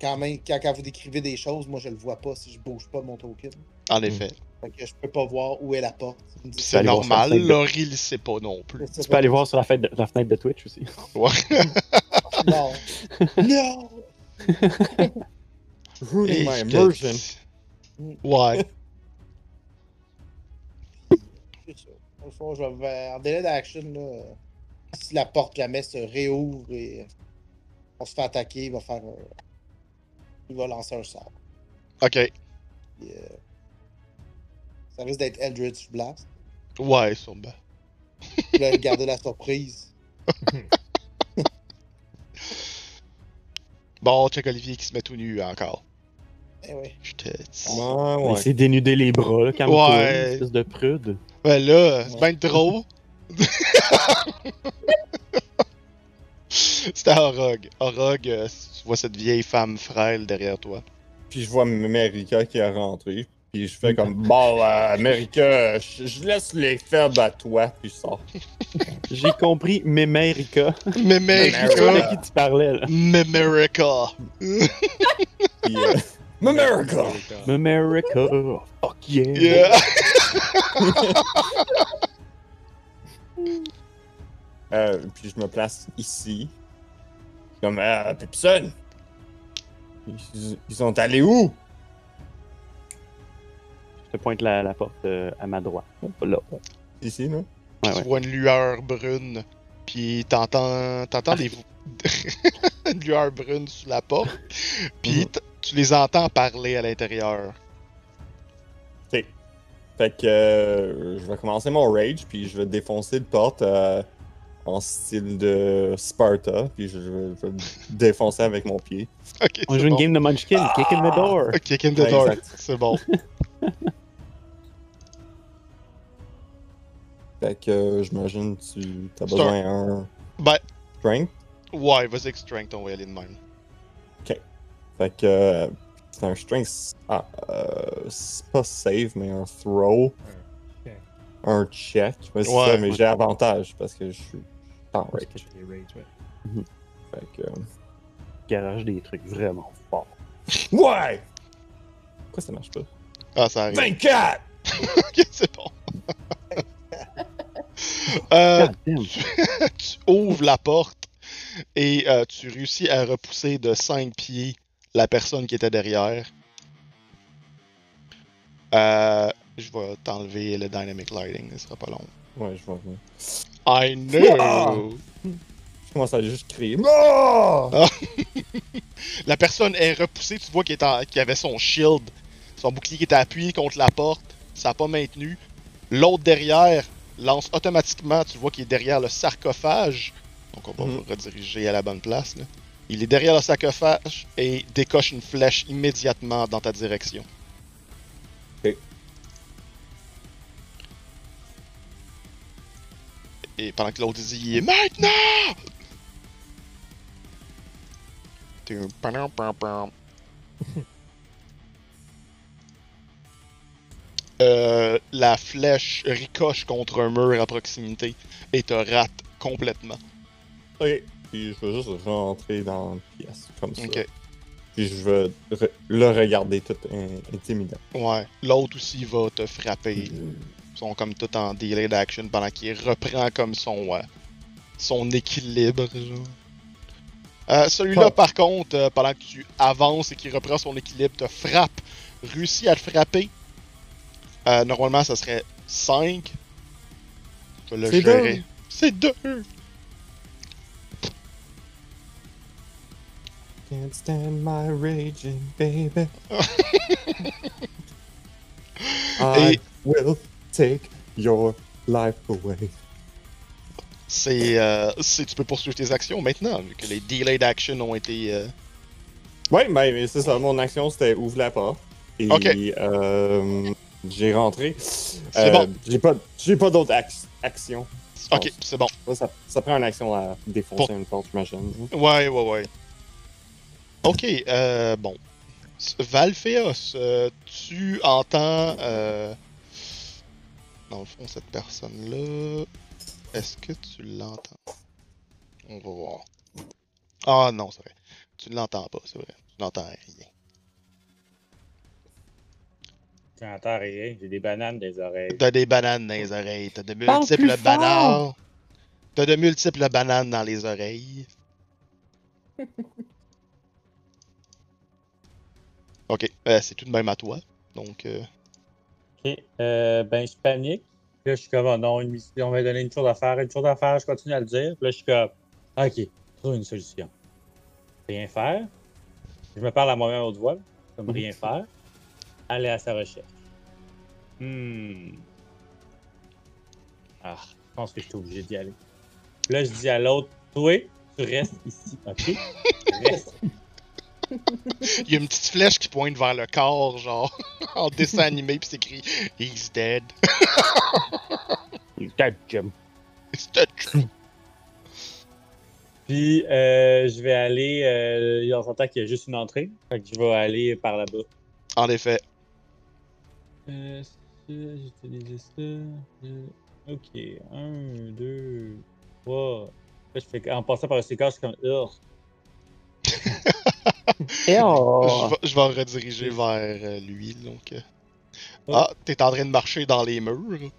E: Quand, même, quand, quand vous décrivez des choses, moi je le vois pas si je bouge pas mon token.
A: En effet.
E: Fait que je peux pas voir où est la porte.
A: C'est normal.
B: fenêtre de-
A: Laurie le sait pas non plus.
B: Tu peux aller voir sur la, fenêtre de, la fenêtre de Twitch aussi.
A: Ouais.
E: Non. non!
C: Ruining my immersion.
A: Ouais.
E: C'est ça. Dans le fond, je vais en délai d'action, là, si la porte jamais se réouvre et on se fait attaquer, il va faire un... Il va lancer un sort.
A: Ok.
E: Puis, euh, Ça risque d'être Eldritch Blast.
A: Ouais, sûrement.
E: Puis là, garder la surprise.
A: Bon, check Olivier qui se met tout nu encore.
E: Eh ouais.
A: Je te dis.
C: Ouais,
B: Il
C: ouais.
B: s'est dénudé les bras, là, calme-toi,
A: Ouais.
B: espèce de prude.
A: Ben là, c'est
E: Ouais.
A: bien trop. C'était Orog. Orog, euh, tu vois cette vieille femme frêle derrière toi.
C: Puis je vois America qui est rentrée. Puis je fais comme, bon, euh, America, je, je laisse les faibles à toi. Puis je sors.
B: J'ai compris Memerica.
A: Mais
B: De qui tu parlais, là?
A: Memerica!
C: Puis, euh, America!
B: Memerica. oh, Fuck yeah.
A: Yeah!
C: Euh, puis je me place ici. Comme, euh, Pepson! Ils, ils sont allés où?
B: Je te pointe la, la porte euh, à ma droite. Là.
C: Ici, là?
B: Ouais,
A: Tu
B: ouais.
A: vois une lueur brune, puis t'entends, t'entends des une lueur brune sous la porte, puis t- tu les entends parler à l'intérieur.
C: Fait que euh, je vais commencer mon rage, puis je vais défoncer le porte euh, en style de Sparta, puis je, je vais je vais le défoncer avec mon pied.
A: Ok,
B: On joue une game de Munchkin, kick in the door.
A: Kick in the
C: Ouais,
A: door. C'est bon.
C: Fait que euh, j'imagine que tu as besoin d'un
A: Ben,
C: strength?
A: ouais, vas-y avec strength, on va y aller de même.
C: Fait que c'est un strength. Ah, euh, c'est pas save, mais un throw.
G: Ok.
C: Un check. Ouais, c'est
A: Ouais,
C: ça, mais
A: ouais.
C: j'ai avantage parce que je suis en rage.
G: que j'ai rage, ouais.
C: Fait que. euh,
B: Garage des trucs vraiment forts.
C: Ouais! Pourquoi ça marche pas?
A: Ah, ça arrive.
C: 24!
A: Ok, c'est bon. euh,
B: God damn.
A: tu ouvres la porte et euh, tu réussis à repousser de 5 pieds la personne qui était derrière. Euh, je vais t'enlever le dynamic lighting, ce sera pas long.
C: Ouais, je vois.
A: I know!
C: Ah! Je commence à juste crier. Oh!
A: La personne est repoussée, tu vois qu'il qu'il avait son shield, son bouclier qui était appuyé contre la porte, ça n'a pas maintenu. L'autre derrière lance automatiquement, tu vois qu'il est derrière le sarcophage. Donc on va le rediriger à la bonne place. là. Il est derrière le sarcophage et décoche une flèche immédiatement dans ta direction.
C: Ok.
A: Et pendant que l'autre dit Maintenant! T'es. Euh, la flèche ricoche contre un mur à proximité et te rate complètement.
C: Ok. Puis je vais juste rentrer dans la pièce, comme ça. Puis je re- le regarder tout in- intimidant.
A: Ouais. L'autre aussi va te frapper. Ils sont comme tout en delay d'action pendant qu'il reprend comme son, euh, son équilibre. genre. Euh, Celui-là, par contre, euh, pendant que tu avances et qu'il reprend son équilibre, te frappe, réussit à te frapper. Euh, normalement, ça serait 5. Je vais le
C: C'est
A: gérer.
C: deux.
A: C'est 2!
C: Can't stand my raging, baby. I will take your life away.
A: c'est, euh, c'est- tu peux poursuivre tes actions maintenant, vu que les delayed action ont été. euh,
C: Ouais, ben, mais c'est ça. Mon action, c'était ouvre la porte. Et
A: Ok.
C: euh, j'ai rentré.
A: C'est bon.
C: J'ai pas, j'ai pas d'autres ac- actions.
A: Ok, c'est bon.
C: Ça, ça, ça prend une action à défoncer
A: Pour-
C: une porte, j'imagine.
A: Ouais, ouais, ouais. Ok, euh, bon. S- Valphéos, euh, tu entends. Euh... Dans le fond, cette personne-là. Est-ce que tu l'entends? On va voir. Ah non, c'est vrai. Tu ne l'entends pas, c'est vrai. Tu n'entends rien.
F: Tu n'entends rien, j'ai des bananes des oreilles.
A: T'as des bananes dans les oreilles. T'as de multiples bananes. T'as de multiples bananes dans les oreilles. ok, euh, c'est tout de même à toi. Donc, euh,
F: Ok, euh, ben je panique. Là, je suis comme, oh non, une mission, on m'a donné une chose à faire, une chose à faire, je continue à le dire. Puis là, je suis comme, ok, trouve une solution. Rien faire. Je me parle à moi-même à haute voix, comme rien faire. Aller à sa recherche. Hmm. Ah, je pense que je suis obligé d'y aller. Puis là, je dis à l'autre, toi, tu restes ici, ok? Tu restes.
A: Il y a une petite flèche qui pointe vers le corps, genre, en dessin animé, puis c'est écrit He's dead.
B: He's dead, Jim.
A: It's dead.
F: Puis, euh, je vais aller. Euh, on s'entend qu'il y a juste une entrée. Fait que je vais aller par là-bas.
A: En effet.
F: Euh, ça, j'utilisais ça. euh, ok. Un, deux, trois. Là, je fais, en passant par le séquence, je suis comme.
B: Et oh!
A: Je, vais, je vais rediriger vers euh, lui, donc. euh.
F: Oh.
A: Ah, t'es en train de marcher dans les murs.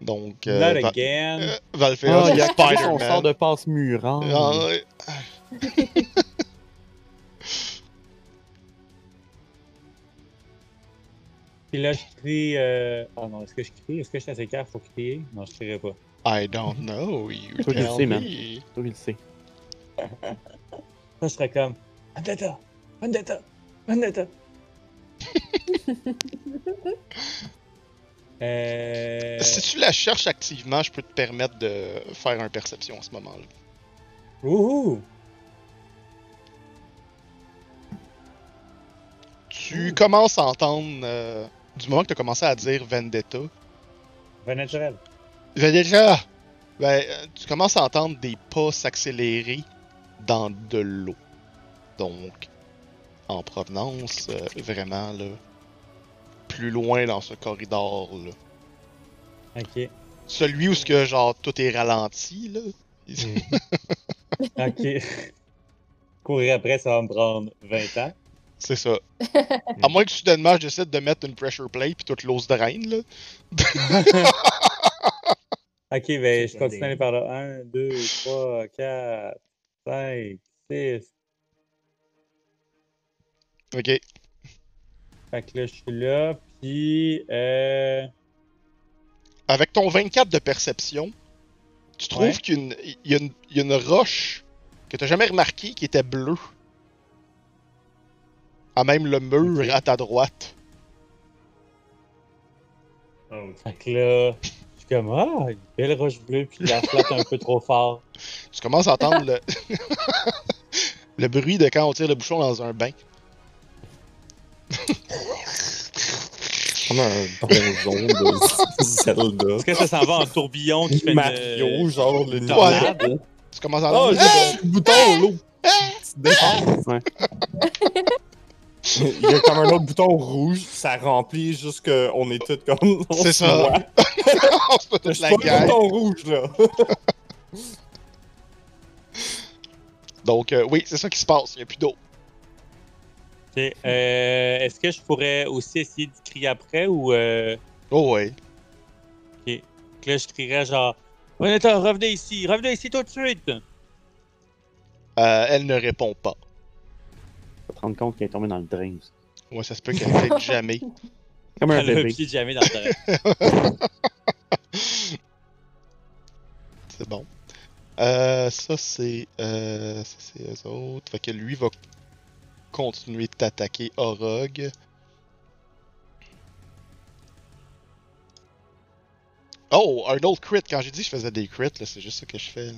A: Donc, euh,
F: Not
A: Va-
F: again.
A: euh, Valphéos,
B: Ah, il y a
A: Spider-Man.
B: sort de passe murant.
A: Ah, ouais.
F: Puis là, je crie. Euh... Oh non, est-ce que je crie? Est-ce que je suis assez clair pour crier? Non, je crierai pas.
A: I don't know. You
B: Toi, tu le
A: tell
B: sais, man.
A: me.
B: Toi, il le sait.
F: Là, je serais comme. Vendetta Vendetta Vendetta Euh...
A: Si tu la cherches activement, je peux te permettre de faire un perception à ce moment-là.
F: Wouhou!
A: Tu commences à entendre, euh, du moment que tu as commencé à dire Vendetta,
F: naturel.
A: Vendetta, ben, euh, tu commences à entendre des pas s'accélérer dans de l'eau. Donc, en provenance, euh, vraiment, là, plus loin dans ce corridor-là.
F: Ok.
A: Celui où ce que, genre, tout est ralenti, là.
F: Ok. Courir après, ça va me prendre 20 ans.
A: C'est ça. À moins que soudainement je décide de mettre une pressure plate puis toute l'eau se draine, là.
F: Ok, ben, je continue par là. 1, 2, 3, 4, 5, 6.
A: Ok.
F: Fait que là, je suis là, puis. Euh...
A: Avec ton 24 de perception, tu trouves
F: Ouais.
A: qu'il y a une- y, a roche que t'as jamais remarqué qui était bleue. À même le mur à ta droite.
G: Ok.
F: Fait que là, je suis comme, ah, une belle roche bleue, puis la flatte un peu trop fort.
A: Tu commences à entendre le... le bruit de quand on tire le bouchon dans un bain.
C: Comme un donjon de Zelda.
F: Est-ce que ça s'en va en tourbillon qui fait une,
C: Mario,
F: euh,
C: genre le
F: une tornade?
A: Tu commences à
C: Oh, j'ai le bouton, l'eau!
B: Ouais.
C: Il y a comme un autre bouton rouge, ça remplit juste qu'on est tous comme. on
A: C'est
C: se
A: ça.
C: voit.
A: on se fait toute
C: C'est
A: la
C: pas le
A: gang.
C: bouton rouge, là.
A: Donc, euh, oui, c'est ça qui se passe. Il n'y a plus d'eau.
F: Ok, euh, Est-ce que je pourrais aussi essayer de crier après ou. Euh...
A: Oh, ouais.
F: que là, je crierais genre. Veneta, revenez ici, revenez ici tout de suite!
A: Euh, elle ne répond pas.
B: Faut te rendre compte qu'elle est tombée dans le drain.
A: Ouais, ça se peut qu'elle fait jamais.
B: Comme un
F: Elle a le
B: bébé.
F: pied jamais dans le terrain.
A: C'est bon. Euh, ça, c'est. Euh, ça, c'est eux autres. Fait que lui va continuer de t'attaquer, Orog. Oh, un autre crit. Quand j'ai dit que je faisais des crits, là, c'est juste ça que je fais.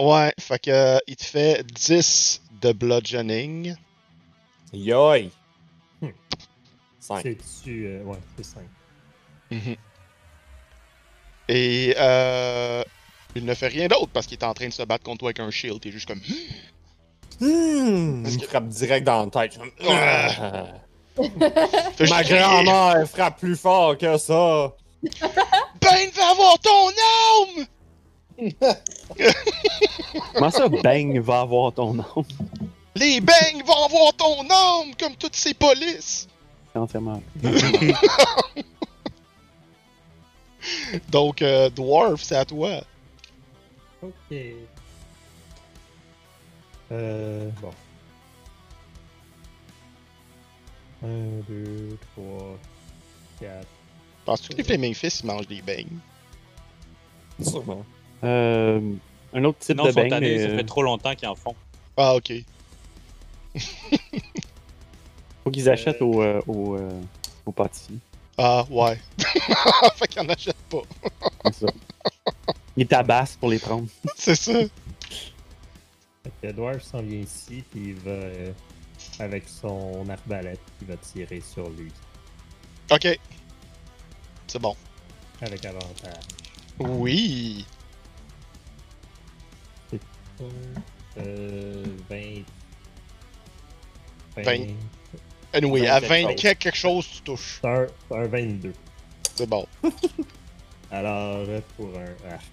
A: Ouais, fait que euh, il te fait 10 de bludgeoning.
C: Yoï!
G: Hmm.
C: 5.
G: C'est-tu. euh, ouais, c'est 5.
A: Mhm. Et euh, il ne fait rien d'autre parce qu'il est en train de se battre contre toi avec un shield. T'es juste comme.
C: Mmh,
A: Parce
C: il
A: que-
C: frappe direct dans la tête.
A: Fais
C: Ma grand-mère frappe plus fort que ça.
A: Ben va avoir ton âme!
B: Comment ça, Bang va avoir ton nom?
A: Les bangs vont avoir ton âme comme toutes ces polices!
B: C'est entièrement.
A: Donc, euh, Dwarf, c'est à toi.
G: Ok. Euh. Bon. 1, 2, 3, 4.
A: Penses-tu que les Flaming Fist ils mangent des bangs?
C: Sûrement.
B: Euh, un autre type
F: Non,
B: de
F: tannés,
B: mais,
F: ça
B: euh,
F: fait trop longtemps qu'ils en font.
A: Ah, ok.
B: Faut qu'ils achètent au, euh, au, euh, au pâtissier.
A: Ah, ouais. fait qu'il en achète pas.
B: C'est ça. Ils tabassent pour les prendre.
A: C'est ça.
G: Que Dwarf s'en vient ici, puis il va. euh, avec son arbalète, il va tirer sur lui.
A: Ok. C'est bon.
G: Avec avantage.
A: Oui.
G: Euh. 20.
A: Vingt. Anyway,
C: 20
A: à
C: quelque
A: 20
C: chose.
A: quelque chose, tu touches.
G: C'est un, un 22.
A: C'est bon.
G: Alors, pour un arc.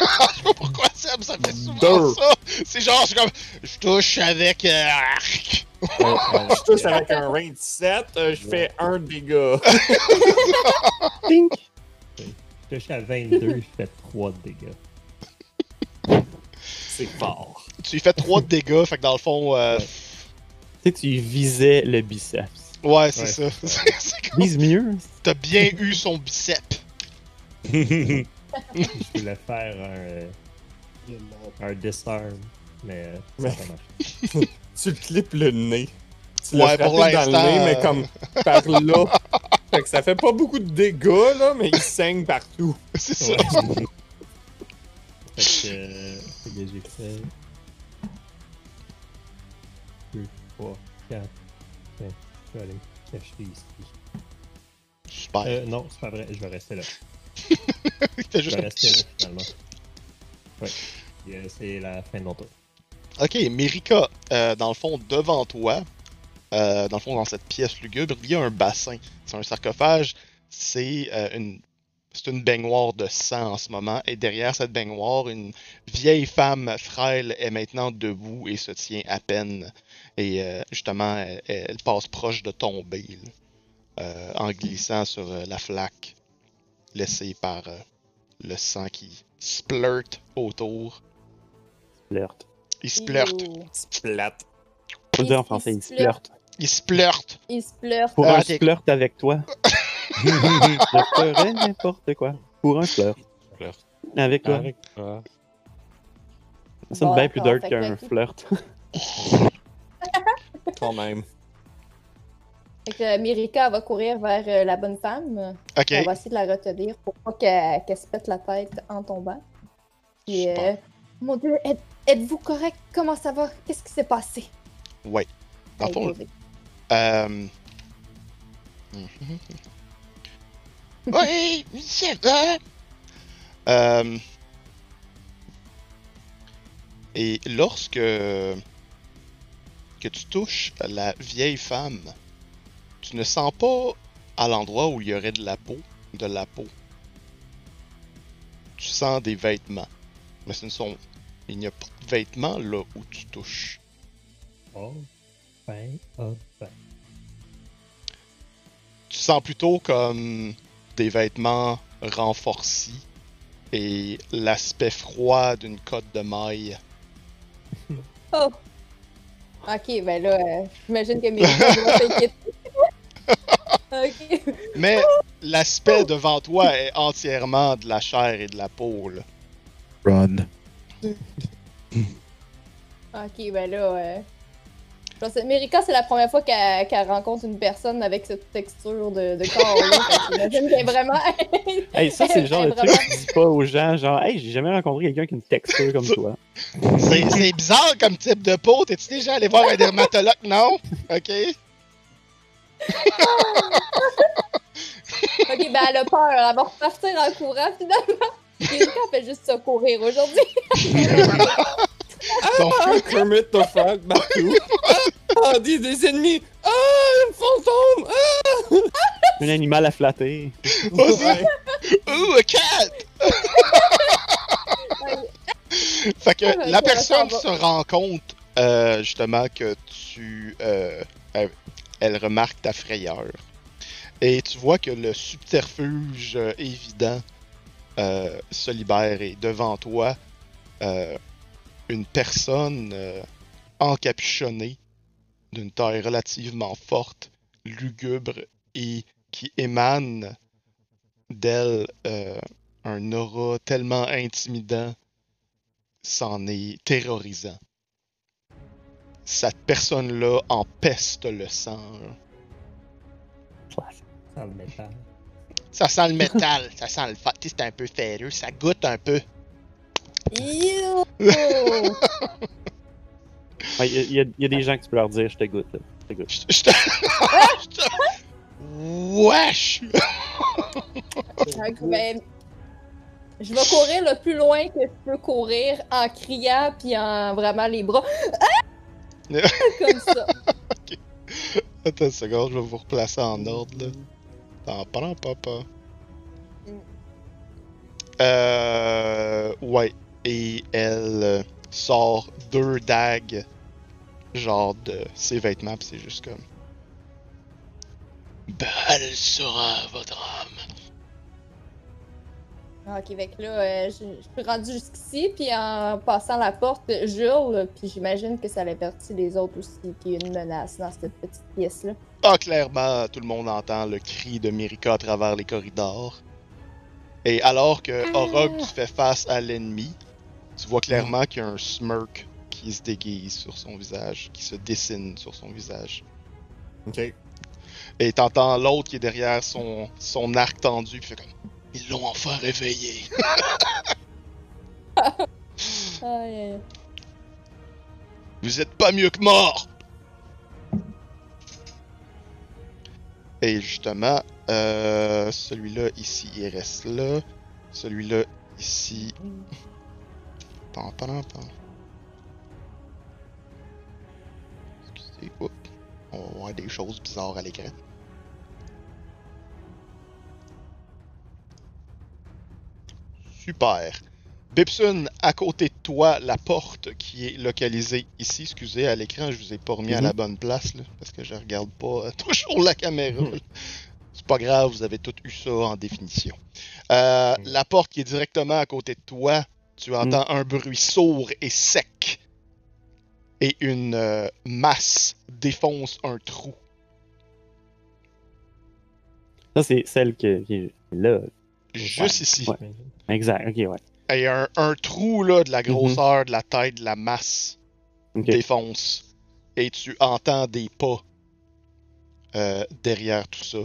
A: Je sais pas pourquoi ça, mais ça fait souvent
C: Deux.
A: ça. C'est genre, c'est comme. Je touche avec euh, arc.
C: Je touche avec un range 7, euh, je fais un dégât.
B: Tink!
G: Je touche à 22, je fais 3 de dégâts.
C: C'est fort.
A: Tu lui fais 3 de dégâts, fait que dans le fond, euh,
G: Ouais.
B: Tu sais, tu visais le biceps.
A: ouais, c'est
G: Ouais,
A: ça.
G: c'est
A: comme-
B: Vise mieux.
A: T'as bien eu son bicep.
G: Je voulais faire un, euh, un disarm, mais euh, ça.
C: Tu le clips le nez. tu l'as
A: Ouais, pour
C: frappé dans le
A: l'instant,
C: nez, mais
A: euh,
C: comme par là. fait que ça fait pas beaucoup de dégâts, là, mais il saigne partout.
A: C'est ça.
G: Ouais. fait que, euh, que j'ai fait 2, 3, 4, 5. Je vais aller me cacher ici.
A: Super.
G: Euh, non, c'est pas vrai, je vais rester là.
A: T'as
G: Je
A: juste
G: vais
A: un
G: rester
A: petit-
G: là finalement. Ouais. Et, euh, c'est la fin de mon tour.
A: Ok, Mérika, euh, dans le fond, devant toi, euh, dans le fond, dans cette pièce lugubre, il y a un bassin. C'est un sarcophage, c'est euh, une. C'est une baignoire de sang en ce moment, et derrière cette baignoire, une vieille femme frêle est maintenant debout et se tient à peine. Et euh, justement, elle, elle passe proche de tomber, là, en glissant sur la flaque laissée par euh, le sang qui splurte autour.
B: Flirt.
A: Il splurte.
D: Ew.
C: Plate.
B: Faut le dire en
D: Il-
B: français,
D: il
B: splurte.
A: Il splurte.
D: Il se pleure.
B: Pour
A: Ah,
B: un
A: t'es-
B: splurt avec toi. Je ferais n'importe quoi. Pour un flirt.
C: Flirt.
B: Avec toi.
C: Avec toi.
B: Ça sonne
D: Bon,
B: bien plus
D: d'accord,
B: dark
D: fait que
B: qu'un flirt.
C: Quand même.
D: Fait que euh, Mirika va courir vers euh, la bonne femme.
A: Ok.
D: On va essayer de la retenir pour pas qu'elle qu'elle se pète la tête en tombant. Euh, mon dieu, êtes- êtes-vous correct? Comment ça va? Qu'est-ce qui s'est passé?
A: Ouais. Dans le fond, euh... Oui, ça va. Euh... Et lorsque que tu touches la vieille femme, tu ne sens pas à l'endroit où il y aurait de la peau, de la peau. Tu sens des vêtements, mais ce ne sont, il n'y a pas de vêtements là où tu touches.
G: Oh, ben, oh, ben.
A: tu sens plutôt comme des vêtements renforcés et l'aspect froid d'une cotte de maille.
D: Oh! Ok, ben là, euh, j'imagine que s'inquiéter. Ok.
A: Mais l'aspect devant toi est entièrement de la chair et de la peau. là.
H: Run.
D: Ok, ben là. Euh... Mirika, c'est la première fois qu'elle rencontre une personne avec cette texture de, que J'imagine qu'elle est vraiment.
B: Hey, ça, c'est le genre de truc que tu dis pas aux gens, genre, hey, j'ai jamais rencontré quelqu'un qui a une texture comme toi.
A: C'est c'est bizarre comme type de peau. T'es-tu déjà allé voir un dermatologue? Non? Ok.
D: Ok, ben elle a peur. Elle va repartir en courant finalement. Mirika fait juste ça courir aujourd'hui.
A: Donc,
C: Ah, Kermit the Frog partout. Ah, ah, des, des ennemis. Ah, un fantôme. Ah!
B: Un animal à flatter.
C: Ouais.
A: Ooh, a cat! fait que
D: Ah,
A: la personne se rend compte euh, justement que tu. euh, elle, remarque ta frayeur. Et tu vois que le subterfuge euh, évident euh, se libère et devant toi, euh, une personne encapuchonnée d'une taille relativement forte, lugubre et qui émane d'elle un aura tellement intimidant, c'en est terrorisant. Cette personne-là empeste le sang.
G: Ça le métal.
A: Ça sent le métal, ça sent le fa... tu sais, C'est un peu ferreux, ça goûte un peu.
D: Yo!
B: Ouais, Il y, a- y y des gens que tu peux leur dire, je te goûte. là. Je te goûte.
A: Je je te... je te- Wesh!
D: Donc, ben, je vais courir le plus loin que je peux courir en criant puis en vraiment les bras. Ah! Comme ça.
A: Attends une seconde, je vais vous replacer en ordre là. T'en prends papa. Euh. Ouais. Et elle euh, sort deux dagues, genre de ses vêtements, pis c'est juste comme. Belle sera votre âme.
D: Ok, fait que là, euh, je, je suis rendue jusqu'ici, puis en passant la porte, j'hurle, puis j'imagine que ça avertit les autres aussi qu'il y a une menace dans cette petite pièce-là.
A: Ah, clairement, tout le monde entend le cri de Mirika à travers les corridors. Et alors que Orog fait face à l'ennemi, tu vois clairement qu'il y a un smirk qui se déguise sur son visage, qui se dessine sur son visage.
C: Ok.
A: Et t'entends l'autre qui est derrière son, son arc tendu, puis fait comme. Ils l'ont enfin réveillé. Vous êtes pas mieux que mort! Et justement, euh, celui-là ici, il reste là. Celui-là ici. Pam. Excusez, oups. On va voir des choses bizarres à l'écran. Super. Bipsun, à côté de toi, la porte qui est localisée ici. Excusez, à l'écran, je vous ai pas remis à la bonne place, là, parce que je regarde pas euh, toujours la caméra. là. C'est pas grave, vous avez tout eu ça en définition. Euh, La porte qui est directement à côté de toi, tu entends un bruit sourd et sec. Et une euh, masse défonce un trou.
B: Ça, c'est celle que- qui est là.
A: Juste ici.
B: Ouais. Exact, ok, ouais.
A: Et un, un trou là, de la grosseur de la tête de la masse
B: Ok.
A: défonce. Et tu entends des pas euh, derrière tout ça.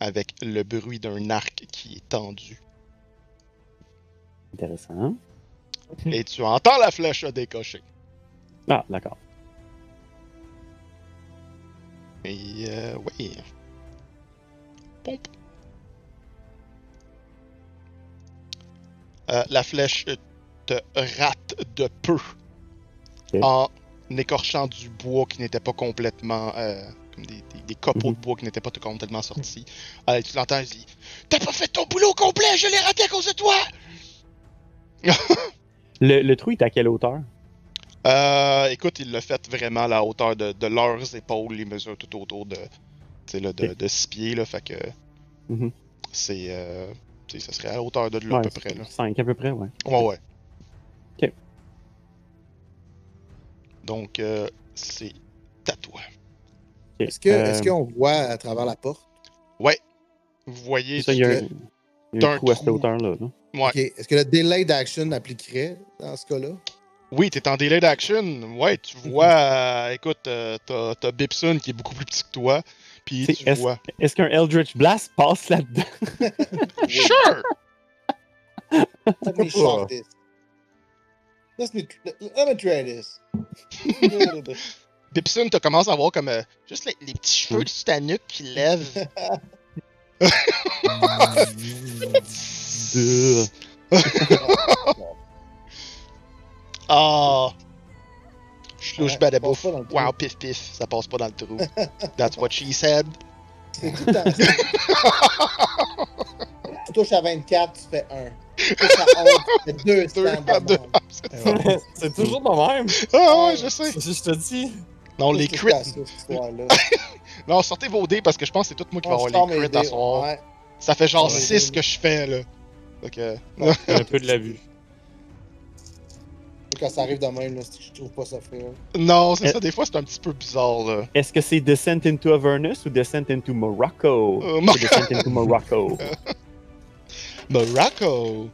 A: Avec le bruit d'un arc qui est tendu.
B: Intéressant.
A: Et tu entends la flèche décocher.
B: Ah, d'accord.
A: Et euh, oui. Pompe. Euh, la flèche te rate de peu en écorchant du bois qui n'était pas complètement. euh, comme des, des- des copeaux
B: Mhm.
A: de bois qui n'étaient pas complètement sortis. Euh, tu l'entends, il dit T'as pas fait ton boulot complet, je l'ai raté à cause de toi
B: Le, le trou est à quelle hauteur?
A: Euh, écoute, il l'a fait vraiment à la hauteur de, de leurs épaules. Il mesure tout autour de, tu sais, là, de, de 6 pieds, là, fait que
B: Mhm.
A: c'est, euh, ça serait à la hauteur de là à peu près, là.
B: 5 à peu près, ouais.
A: Ouais, ouais.
B: Ok.
A: Donc, euh, c'est à toi.
E: Est-ce que- est-ce
B: Euh,
E: qu'on voit à travers la porte?
A: Ouais. Vous voyez,
B: ça, il y a un, y a un à cette hauteur-là. là.
A: ouais.
E: Est-ce que le delay d'action appliquerait dans ce cas-là?
A: Oui, t'es en delay d'action. Ouais, tu vois, euh, écoute, euh, t'as, t'as Bipson qui est beaucoup plus petit que toi. Puis
B: C'est-
A: tu
B: est-ce-
A: vois.
B: Est-ce qu'un Eldritch Blast passe là-dedans?
A: Sure!
E: Let me shot this. Let me, let me try this.
A: Bipson, tu commences à voir comme euh, juste les, les petits cheveux dessus ta nuque qui lèvent. Ah! Chlouche
E: Ouais,
A: badabouf.
E: le.
A: Wow, pif pif, ça passe pas dans le trou. That's what she said.
E: C'est tout le tu touches à 24, tu fais 1. Tu touches à 11, tu fais 2
A: Deux,
E: stands
A: à deux.
E: d'amende.
C: c'est toujours de même.
A: Ah ouais, je sais.
C: C'est- Je te dis.
A: Non, les crits. Non, sortez vos dés parce que je pense que c'est tout moi qui va
E: On
A: avoir les crits à soir.
E: ouais.
A: Ça fait genre
E: Ouais.
A: 6 que je fais là. Donc, euh,
B: un peu de la vue.
E: Quand ça arrive de même, là, je trouve pas ça fait.
A: non, c'est
B: Euh.
A: ça, des fois c'est un petit peu bizarre là.
B: Est-ce que c'est Descent into Avernus ou Descent into Morocco?
A: Euh,
B: C'est Descent into Morocco.
A: Morocco!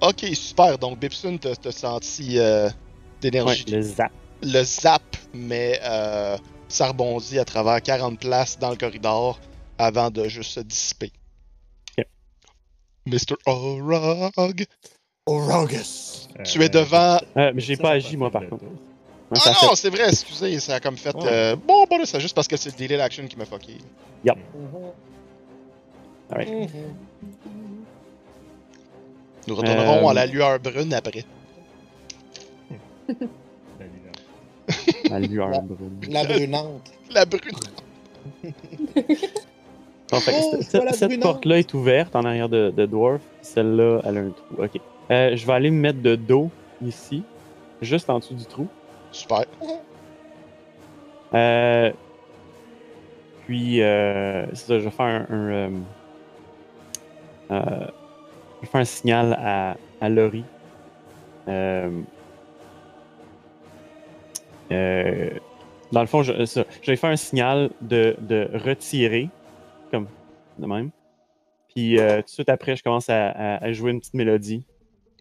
A: Ok, super. Donc, Bipsun, t'as t'as senti euh,
B: Ouais,
A: d'énergie.
B: le zap.
A: le zap, mais euh, ça rebondit à travers 40 places dans le corridor avant de juste se dissiper.
B: Ok.
A: Mr. Orog,
C: Orogus.
A: tu es devant.
B: Euh, mais j'ai pas agi, moi, par contre.
A: Ah non,
B: fait-
A: c'est vrai, excusez, ça a comme fait.
C: Ouais.
A: euh, Bon, bon, là, c'est juste parce que c'est le delay d'action qui m'a fucké.
B: Alright.
E: Mhm.
A: Nous retournerons
B: Euh,
A: à la lueur brune après.
B: La lueur brune.
E: La brunante.
A: La brune.
B: Bon, fait
E: Oh,
B: cette- porte-là est ouverte en arrière de, de Dwarf. Celle-là, elle a un trou. Ok. Euh, je vais aller me mettre de dos ici, juste en dessous du trou.
A: Super.
B: Euh, puis, euh, c'est ça, je vais faire un. un, euh, je vais faire un signal à, à Laurie. Dans le fond, je, ça, je vais faire un signal de, de retirer, comme de même. Puis, tout de suite après, je commence à, à- à jouer une petite mélodie.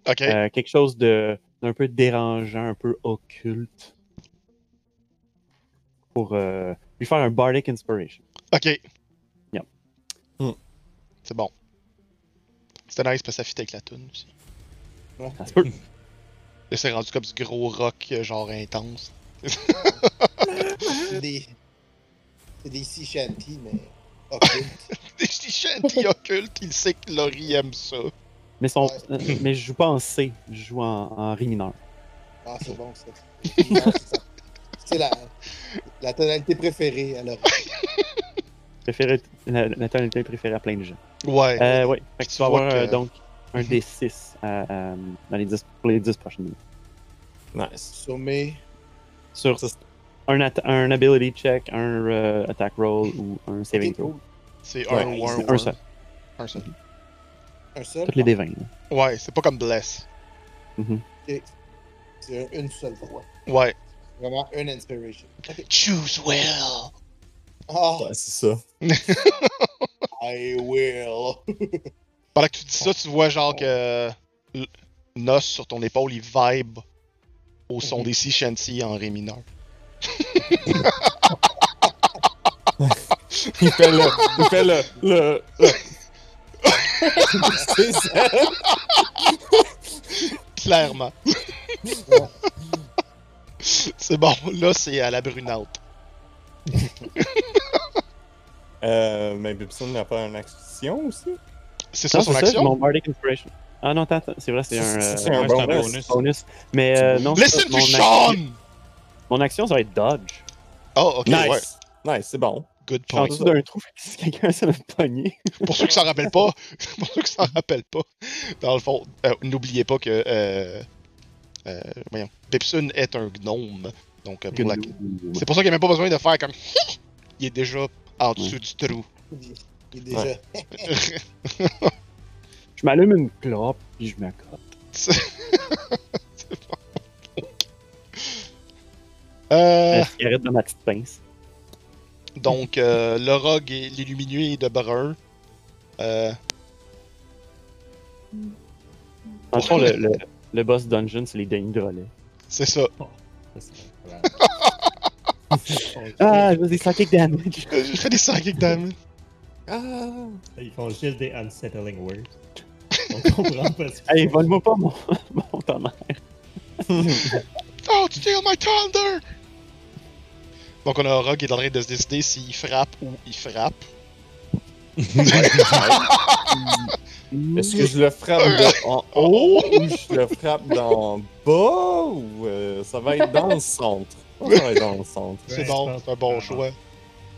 B: Euh, quelque chose de d'un peu dérangeant, un peu occulte. Pour, euh, Lui faire un Bardic Inspiration.
A: Ok.
B: Yep.
C: Hmm.
A: C'est bon. C'était nice parce que ça fit avec la tune aussi.
B: Ça se peut.
A: Là, c'est rendu comme du gros rock, euh, genre intense.
E: C'est des. C'est des sea shanty, mais. occultes.
A: Des petits shanty occultes, il sait que Laurie aime ça.
B: Mais, son,
E: Ouais.
B: euh, mais je joue pas en C, je joue en, en Ré mineur.
E: Ah, c'est bon, ça. C'est ça. C'est la, la tonalité préférée à l'oreille.
B: Préféré, la, la tonalité préférée à plein de gens.
A: Ouais.
B: Euh, ouais. Fait que
A: Tu
B: vas avoir
A: que-
B: euh, donc un D6 à- à- dans les 10, pour les 10 prochaines minutes.
C: Nice.
E: Sur mes.
B: Sur un, at- un ability check, un euh, attack roll ou un saving throw.
A: C'est un ou un
B: un seul.
A: Un seul.
E: Un seul.
B: Toutes les D20. là.
A: Ouais, c'est pas comme Bless.
B: Mhm.
E: C'est un- une seule fois.
A: Ouais.
E: Vraiment une inspiration.
A: Choose well.
E: Ah,
C: Ouais, c'est ça.
E: I will.
A: Pendant que tu dis ça, tu vois genre que l- Nos sur ton épaule, il vibe au son des Sea Shanty en Ré mineur.
C: Il fait le. Il fait le. le, le- c'est ça.
A: Clairement. c'est bon, là c'est à la brunante.
C: Euh, mais Bibson n'a pas une action aussi?
A: C'est ça
B: Non,
A: son
B: c'est ça,
A: action?
B: mon Bardic Inspiration. Ah non, attends, c'est vrai, c'est un, euh,
C: un
F: Ouais, un
C: bonus.
F: bonus.
B: bonus. Mais euh, non, c'est
A: Listen
B: pas-
A: to
B: mon,
A: Sean!
B: action, mon action, ça va être dodge.
A: Oh, ok,
C: Nice.
A: ouais.
C: Nice, c'est bon.
A: Good
B: Je suis en
A: point.
B: dessous d'un trou, si quelqu'un essaie de me pogner.
A: Pour ceux qui s'en rappellent pas, pour ceux qui s'en rappellent pas, dans le fond, euh, n'oubliez pas que euh, euh, voyons, Pepsun est un gnome. Donc euh, pour la... c'est pour ça qu'il n'y a même pas besoin de faire comme il est déjà en dessous du trou.
E: Il est déjà.
B: Je m'allume une clope, puis je m'accote.
A: C'est bon. Euh,
B: La cigarette dans ma petite pince?
A: Donc euh, le rogue et l'illuminué est de brun. Euh,
B: le fond, le, le, le boss dungeon, c'est les Denis de relais.
A: c'est ça.
G: Voilà.
B: Ah, je veux des psychic damage.
A: J'ai fait des psychic damage.
C: Ah!
G: Ils font juste des unsettling words. On comprend pas ce qu'ils
B: Hey,
G: font.
B: vole-moi pas mon, mon tonnerre.
A: Oh, steal my thunder! Donc on a un rogue qui est en train de se décider s'il frappe ou il frappe.
C: Est-ce que je le frappe de en haut ou je le frappe d'en bas ou euh, ça va être dans le centre? Ça va être dans le centre.
A: C'est bon, c'est un bon choix.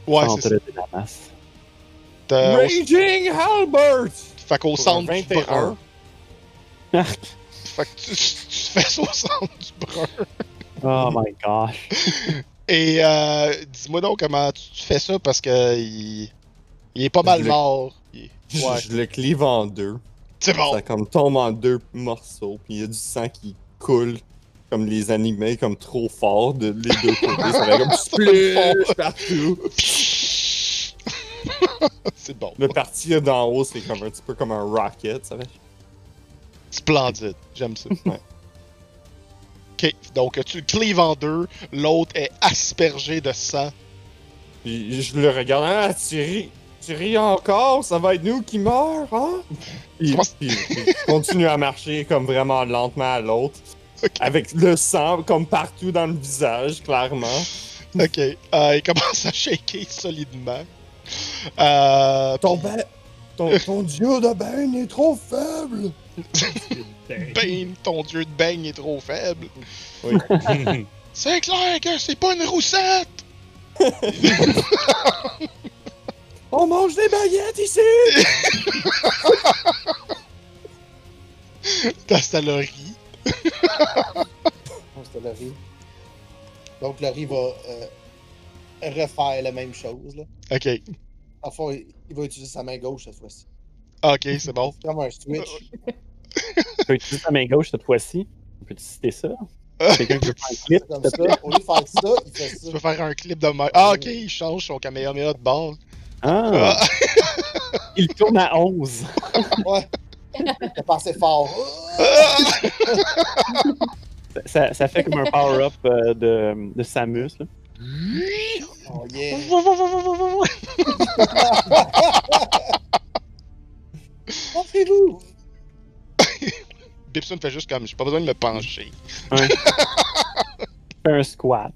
A: Ouais,
B: Centre
A: c'est ça.
B: de la masse.
C: Raging Halbert!
A: Fait qu'au centre
C: un
A: du brun.
C: 21.
A: Fait que tu, tu fais ça au centre du brun.
B: Oh my gosh.
A: Et euh, dis-moi donc comment tu, fais ça parce que il, il est pas mal
C: Je le-
A: mort. Il-
C: Je,
A: Ouais,
C: je le clive en deux.
A: c'est bon.
C: Ça comme tombe en deux morceaux, puis il y a du sang qui coule comme les animés, comme trop fort de les deux côtés. Ça va comme splish partout.
A: c'est bon.
C: Le parti d'en haut, c'est comme un petit peu comme un rocket, ça fait.
A: Splendide. J'aime ça.
C: Ouais.
A: Ok, donc tu le clives en deux, l'autre est aspergé de sang.
C: Puis je le regarde, ah, tu ris, tu ris encore, ça va être nous qui meurt, hein? Puis, continue à marcher comme vraiment lentement à l'autre, avec le sang comme partout dans le visage, clairement.
A: Ok, euh, il commence à shaker solidement. Euh,
C: Ton, ton, ton dieu de bain est trop faible!
A: Bane, ton dieu de beigne est trop faible.
C: Oui.
A: C'est clair que c'est pas une roussette!
C: On mange des baguettes ici!
A: T'as ça le riz.
E: C'était Laurie. Donc Laurie va euh, refaire la même chose. Là.
A: Ok.
E: En fond, il, il va utiliser sa main gauche cette fois-ci.
A: Ok, c'est bon.
E: C'est comme un switch.
B: Tu peux utiliser ta main gauche cette fois-ci. Peux-tu citer ça? Quelqu'un qui veut faire un clip?
E: Comme ça. Au lieu de faire ça, il fait
A: Tu
E: ça.
A: peux faire un clip de même. Ah, ok, il change son caméra de bord.
B: Ah! Il tourne à 11.
E: Ouais. T'as passé fort.
B: Ça, ça fait comme un power-up euh, de, de Samus. Là.
E: Oh yeah. Offrez-vous!
A: Bipson fait juste comme, j'ai pas besoin de me pencher.
B: Ouais. Un squat.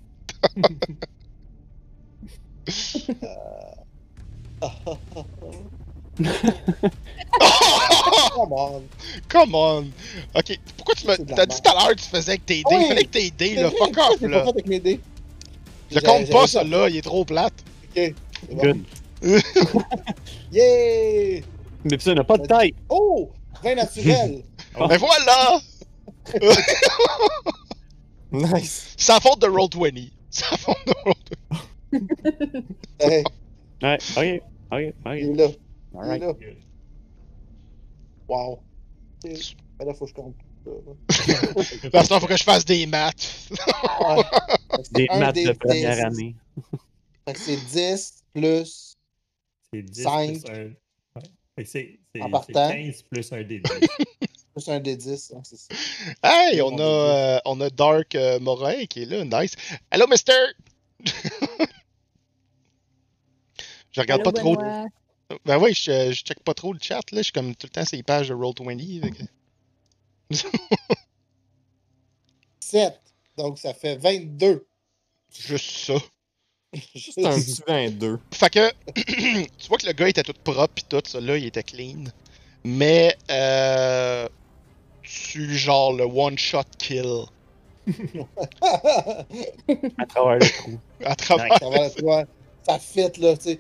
E: Come on.
A: Come on! Ok, pourquoi tu
E: la
A: T'as dit tout à l'heure que tu faisais avec tes dés?
E: Oui.
A: Il fallait que tes dés, là. Fuck off, là.
E: pas fait avec mes dés.
A: Je compte pas,
E: réussi à-
A: celui-là, il est trop plate.
E: Ok. bon.
B: Good.
E: Yeah!
B: Mais ça n'a pas de tête.
E: Oh! Vin naturel!
A: Mais voilà!
C: Nice.
A: C'est la faute de Roll20. C'est la faute de Roll20.
E: hey,
B: Ouais, ok, ok,
E: il
B: ok.
E: est là. Il est là. Wow. Mais là, faut que je compte.
A: Parce qu'il faut que je fasse des maths.
E: Ouais.
B: Des
E: un
B: maths
E: des
B: de première
E: 10.
B: année.
E: Fait que c'est 10 plus.
G: C'est 10
E: Cinq.
G: plus un. Ouais. C'est c'est-
E: En
G: c'est
E: partant.
G: 15 plus un des 10.
E: Plus un des 10. hein, c'est ça.
A: Hey, on a, euh, on a Dark euh, Morin qui est là. Nice. Hello, mister! je regarde pas trop. Ben oui, je, je check pas trop le chat. là. Je suis comme tout le temps sur les pages de Roll20. fait que-
E: 7. Donc ça fait 22.
A: Juste ça.
C: C'est un petit 22.
A: Fait que, tu vois que le gars était tout propre pis tout, ça là, il était clean. Mais, euh, tu, genre, le one-shot kill
B: À travers le trou.
A: à travers.
E: tu vois, ça fit là, tu sais.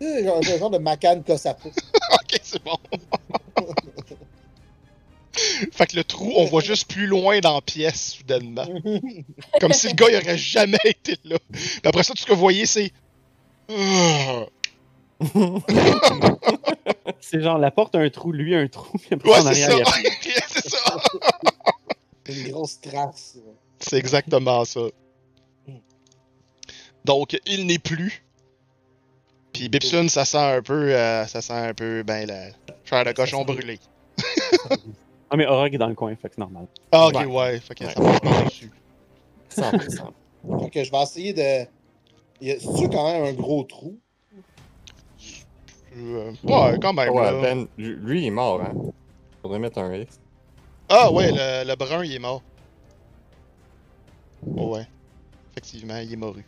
E: Genre, genre de Macan Kosapo.
A: ok, c'est bon. Fait que le trou, on voit juste plus loin dans la pièce, soudainement. Comme si le gars, il aurait jamais été là. Puis après ça, tout ce que vous voyez, c'est.
B: C'est genre la porte a un trou, lui a un trou, puis après
A: Ouais,
B: en
A: c'est
B: arrière,
A: ça.
B: il y a
A: c'est ça.
E: Une grosse trace.
A: C'est exactement ça. Donc, il n'est plus. Puis Bipsun, ça sent un peu, euh, ça sent un peu, ben, la chair de cochon brûlée.
B: Ah, mais Orog est dans le coin, fait que c'est normal.
A: Ah, ok,
C: Ouais.
A: ouais, fait que
C: Ouais.
A: ça va pas dessus.
C: 100%.
E: Fait que je vais essayer de. Y a- C'est-tu quand même un gros trou?
A: Euh, ouais, quand même.
C: Ouais,
A: là.
C: Ben, lui, lui, il est mort, hein. Faudrait mettre un X.
A: Ah, ouais, le, le brun, il est mort. Oh, ouais. Effectivement, il est mouru.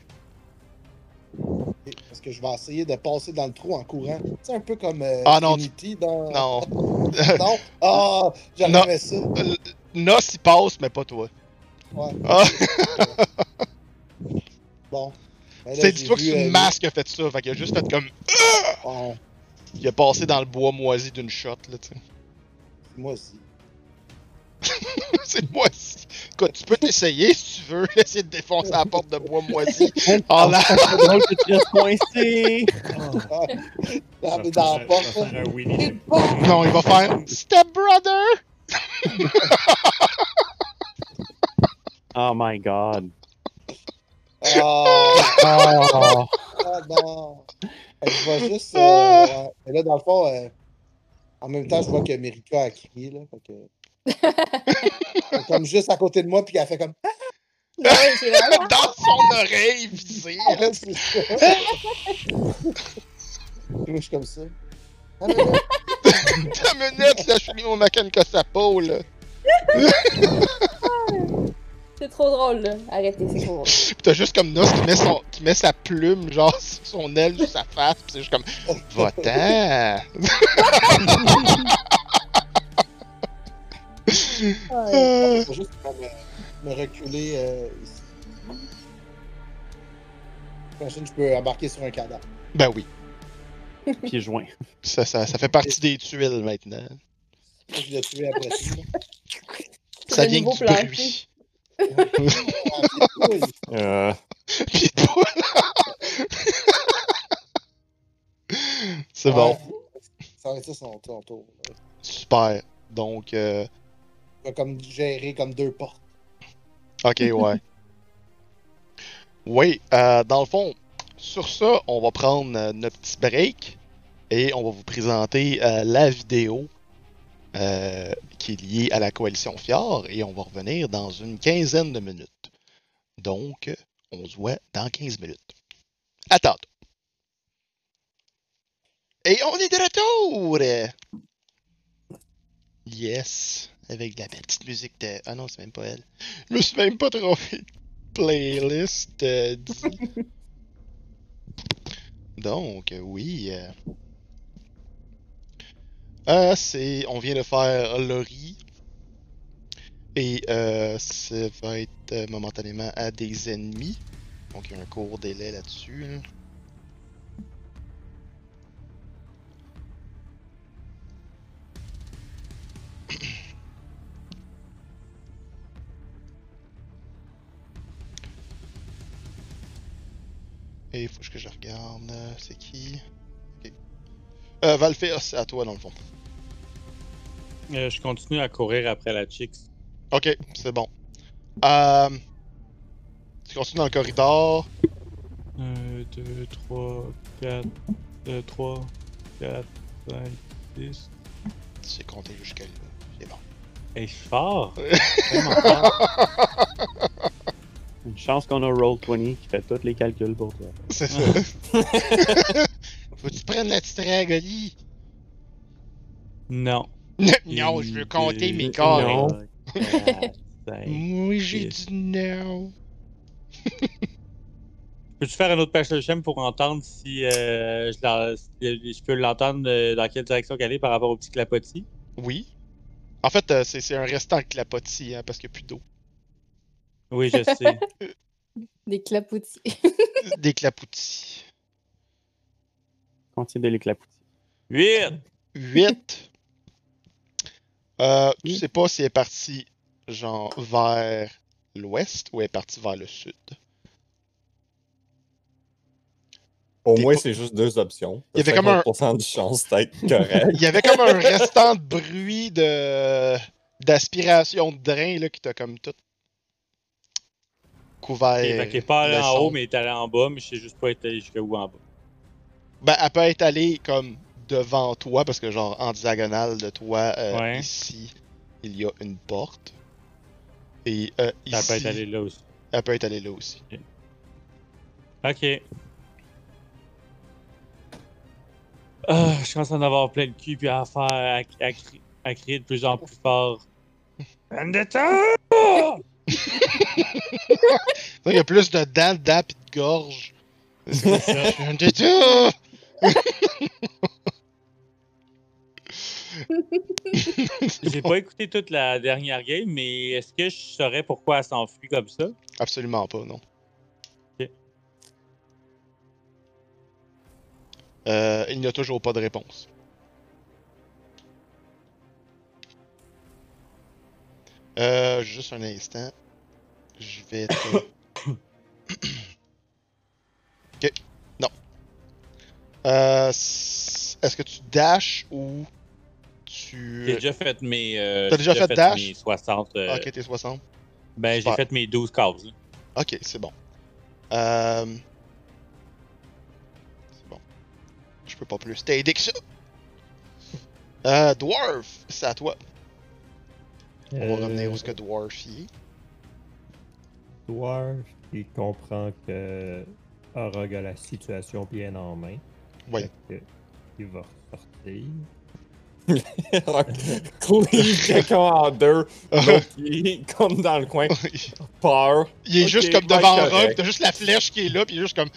E: Parce que je vais essayer de passer dans le trou en courant. C'est un peu comme euh,
A: Ah, non,
E: Trinity dans.
A: Non.
E: non? Ah! J'avais ça.
A: L- Nos, il passe, mais pas toi.
E: Ouais.
A: Ah,
E: Bon. Ben
A: c'est dis-toi que c'est une
E: euh,
A: masse qui a fait ça. Fait qu'il a juste fait comme.
E: ouais,
A: Il a passé dans le bois moisi d'une shot, là, tu sais.
E: moi aussi.
A: c'est moisi. Écoute, tu peux t'essayer si tu veux, essayer de défoncer la porte de bois moisi. En.
B: C'est drôle que tu restes coincé!
G: Je
E: Dans, la porte.
A: Non, il va faire Step Brother!
B: Oh my god.
E: Ah,
B: Oh.
E: ah, non. Je vois juste. euh, là, dans le fond, euh, en même temps, je vois que Mirika a crié. Là, fait que... Elle est comme juste à côté de moi, puis elle fait comme.
D: Ouais, c'est vraiment.
A: Dans son oreille.
E: Ah, c'est. Puis moi, je suis comme ça. Ah,
A: Ta minute, là, je suis mis au Macan Kosapo, là.
D: C'est trop drôle, là. Arrêtez, c'est trop drôle.
A: Pis t'as juste comme Nos qui met, son, qui met sa plume, genre, sur son aile, sur sa face, pis c'est juste comme, va-t'en!
D: Ouais.
E: faut juste me, me reculer euh, ici. J'imagine que je peux embarquer sur un cadavre.
A: Ben oui,
B: Pieds joints.
A: ça, ça, ça fait partie des tuiles maintenant.
E: Je l'ai tué après tout.
A: Ça vient du
D: plancher.
A: bruit.
E: Ah.
C: Euh,
A: Pis de poule. C'est bon,
E: Ouais. Ça va être ça son, tour.
A: super. Donc, euh,
E: va comme gérer comme deux portes.
A: ok, ouais. Oui, euh, dans le fond, sur ça, on va prendre euh, notre petit break et on va vous présenter euh, la vidéo euh, qui est liée à la coalition Fjord et on va revenir dans une quinzaine de minutes. Donc, on se voit dans 15 minutes. Tantôt. Et on est de retour! Yes. Avec la petite musique de. Ah non, c'est même pas elle. Je me suis même pas trompé de playlist. euh. Donc, oui. euh, c'est. On vient de faire Lori. Et euh, ça va être momentanément à des ennemis. Donc, il y a un court délai là-dessus. là. Et il faut que je regarde. C'est qui Ok. Euh, Valféos, c'est à toi dans le fond.
F: Euh, je continue à courir après la Chix.
A: Ok, c'est bon. Euh, tu continues dans le corridor.
F: 1, 2, 3, 4, 3, 4, 5, 6.
A: Tu sais compter jusqu'à là. C'est bon.
F: Et fort!
B: Vraiment fort. Une chance qu'on a Roll20 qui fait tous les calculs pour toi.
A: C'est ça. Faut que tu prennes la petite Oli?
F: Non.
A: Non, je veux compter mes
C: Non.
A: corps.
F: Cinq.
A: Oui, j'ai dit non.
F: Peux-tu faire un autre patch de chaîne pour entendre si, euh, je, la- si je peux l'entendre euh, dans quelle direction qu'elle est par rapport au petit clapotis?
A: Oui. En fait, euh, c'est c'est un restant clapotis, hein, parce qu'il n'y a plus d'eau.
F: Oui, je sais.
D: Des clapoutis.
A: Des clapoutis.
B: Contient de l'éclapoutis.
F: 8!
A: 8. Euh, tu sais pas si elle est partie, genre, vers l'ouest ou elle est partie vers le sud?
C: Au moins,
A: pas-
C: c'est juste deux options.
A: Il y avait comme un-
C: 50% de chance d'être correct.
A: Il y avait comme un restant de bruit de d'aspiration de drain là, qui t'a comme tout couvert.
F: Ok, fait qu'elle est pas allée
A: le
F: en haut, mais elle est allée en bas, mais je sais juste pas être allé jusqu'où en bas.
A: Ben, elle peut être allée comme devant toi, parce que genre en diagonale de toi, euh,
F: Ouais.
A: ici, il y a une porte. Et euh, ici,
F: peut être allé là aussi.
A: elle peut être allée là aussi.
F: Ok. Ah, je commence à en avoir plein le cul, puis à faire, à, à à crier de plus en plus fort. Vendetta!
A: Il y a plus de dents, de dents pis de gorge. C'est ça. Vendetta!
F: J'ai pas écouté toute la dernière game, mais est-ce que je saurais pourquoi elle s'enfuit comme ça?
A: Absolument pas, non. Euh, il n'y a toujours pas de réponse. Euh, juste un instant. Je vais te... ok. Non. Euh, s- Est-ce que tu dashes ou tu...
F: J'ai déjà fait mes. euh,
A: T'as
F: j'ai
A: déjà fait dash?
F: mes 60. euh,
A: Ok, t'es 60.
F: ben, j'ai
A: super.
F: fait mes 12 cases. là.
A: Ok, c'est bon. Euh... C'est bon. Je peux pas plus t'aider que ça. Euh, Dwarf, c'est à toi. On va revenir où ce que Dwarf y est.
G: Dwarf, il comprend que Orog a la situation bien en main.
A: Oui.
G: Il va sortir.
C: Cleave quelqu'un en deux, l'autre qui est comme dans le coin, peur.
A: il est juste comme devant. Rock, t'as juste la flèche qui est là, puis il est juste comme.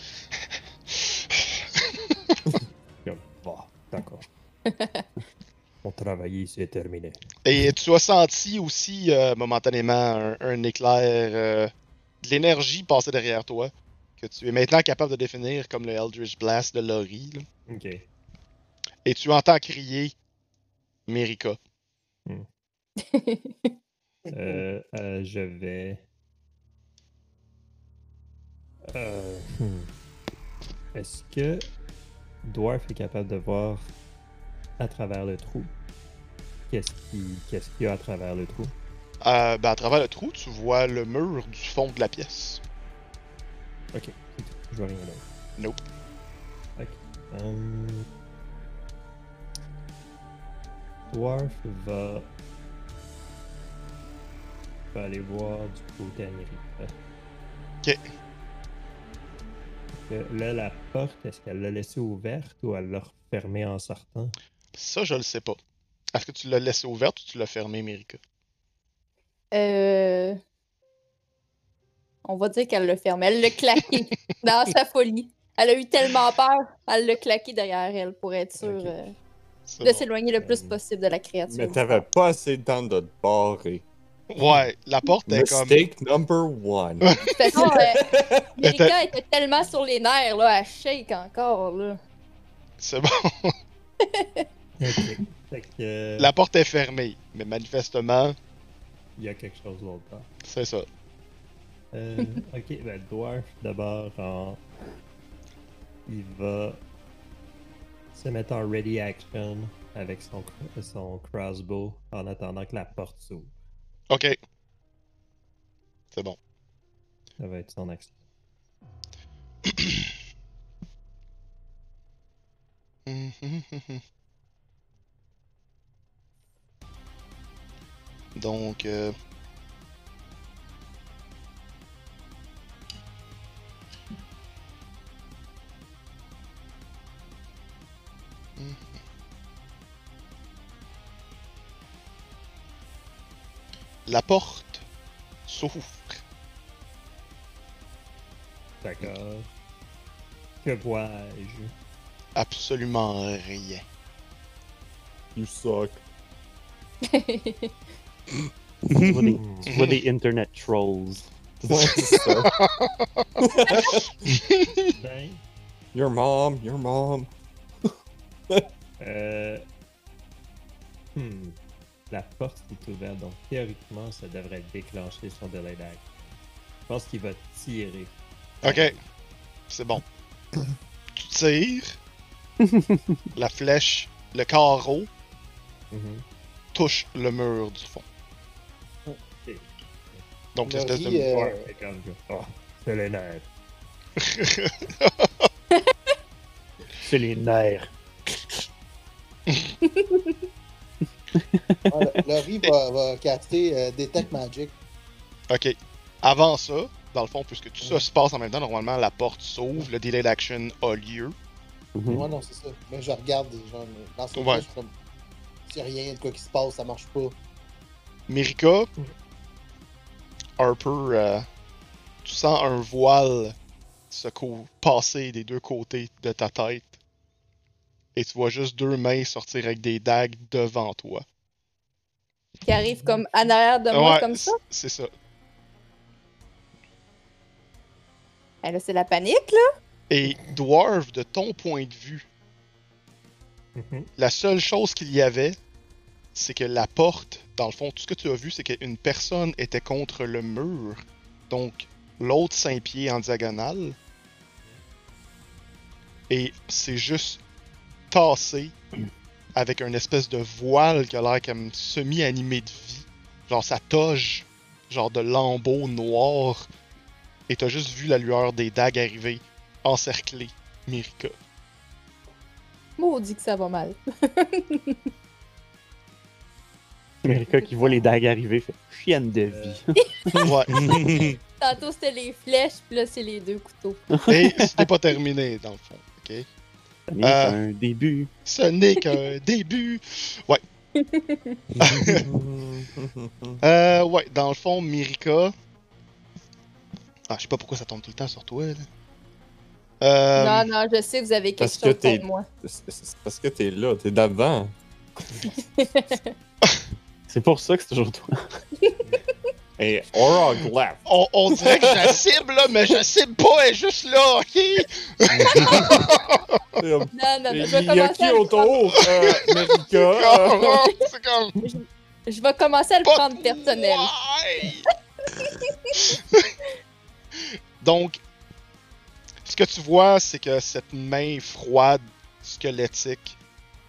G: Comme, bah, d'accord. Mon travail ici est terminé.
A: Et tu as senti aussi euh, momentanément un, un éclair euh, de l'énergie passer derrière toi, que tu es maintenant capable de définir comme le Eldritch Blast de Lori. là.
G: Ok.
A: Et tu entends crier Merika.
G: Euh, euh, je vais. Euh, hmm. Est-ce que Dwarf est capable de voir à travers le trou? Qu'est-ce qui- qu'est-ce qu'il y a à travers le trou?
A: Euh, ben, à travers le trou, tu vois le mur du fond de la pièce.
G: Ok. Je vois rien d'autre.
A: Nope.
G: Ok. Dwarf va... va aller voir du côté américain. Que Là, la porte, est-ce qu'elle l'a laissée ouverte ou elle l'a refermée en sortant?
A: Ça, je le sais pas. Est-ce que tu l'as laissée ouverte ou tu l'as fermée, Mérika?
D: Euh... On va dire qu'elle l'a fermé. Elle l'a claqué dans sa folie. Elle a eu tellement peur, elle l'a claqué derrière elle pour être sûre euh, de
A: bon.
D: s'éloigner le plus possible de la créature.
C: Mais t'avais pas assez de temps de te barrer.
A: Ouais, la porte est comme.
C: Mistake number one.
D: De toute façon, euh,
A: était
D: tellement sur les nerfs, là, elle shake encore, là.
A: C'est bon.
G: Que, euh,
A: La porte est fermée, mais manifestement,
G: il y a quelque chose d'autre part.
A: c'est ça.
G: Euh, ok, ben, le dwarf, d'abord, en... il va se mettre en ready action avec son, son crossbow en attendant que la porte s'ouvre.
A: Ok. C'est bon.
G: Ça va être son action.
A: Donc, euh, La porte s'ouvre.
G: D'accord. Que vois-je?
A: Absolument rien.
C: You suck.
B: Tu vois des internet trolls.
C: Ouais, c'est ça.
G: Ben,
C: Your mom, your mom.
G: euh... hmm. La porte est ouverte, donc théoriquement, ça devrait déclencher son delay d'action. Je pense qu'il va tirer.
A: Ok. C'est bon. Tu tires. la flèche, le carreau
G: Mhm.
A: touche le mur du fond. Donc,
E: Laurie,
A: l'espèce de.
E: euh.
G: Oh, c'est les nerfs.
B: C'est les nerfs.
E: Ouais, Laurie va, va caster euh, Detect Magic.
A: Ok. Avant ça, dans le fond, puisque tout ça se passe en même temps, normalement, la porte s'ouvre, le delay d'action a lieu.
B: Mhm.
E: Ouais, non, c'est ça. Mais je regarde des gens. mais Dans ce
A: Ouais.
E: cas, je suis comme. A rien de quoi qui se passe, ça marche pas.
A: Mirika, un peu. euh, tu sens un voile se cou- passer des deux côtés de ta tête. Et tu vois juste deux mains sortir avec des dagues devant toi.
D: Qui arrive comme en arrière de moi,
A: Ouais,
D: comme ça?
A: C'est ça.
D: Eh, là, c'est la panique, là.
A: Et Dwarf, de ton point de vue,
G: Mhm.
A: la seule chose qu'il y avait, c'est que la porte, dans le fond, tout ce que tu as vu, c'est qu'une personne était contre le mur. Donc, l'autre 5 pieds en diagonale. Et c'est juste tassé avec une espèce de voile qui a l'air comme semi-animé de vie. Genre, ça toge, genre de lambeaux noirs. Et t'as juste vu la lueur des dagues arriver, encercler Mirika.
D: Maudit que ça va mal.
B: America qui voit les dagues arriver fait chienne de vie.
A: Ouais.
D: Tantôt, c'était les flèches, puis là, c'est les deux couteaux.
A: Et c'était pas terminé, dans le fond. ok?
B: Ça n'est
A: Euh.
B: qu'un début.
A: Ce n'est qu'un début. Ouais. Euh, ouais, dans le fond, Mirika. Ah, je sais pas pourquoi ça tombe tout le temps sur toi, là. Euh,
D: Non, non, je sais, vous avez quelque
C: parce que
D: chose
C: t'es-
D: contre moi.
C: C'est parce que t'es là, t'es d'avant.
B: C'est pour ça que c'est toujours toi.
C: Et Aura Glap.
A: on, on dirait que je la cible, là, mais je la cible pas, elle est juste là, ok?
D: Non, non,
C: Il
D: je vais
C: y a
D: commencer
C: qui
D: à le
C: autour? Euh.
A: C'est comme.
D: prendre- Je vais commencer à le
A: Pas
D: prendre personnel.
A: Donc, ce que tu vois, c'est que cette main froide, squelettique,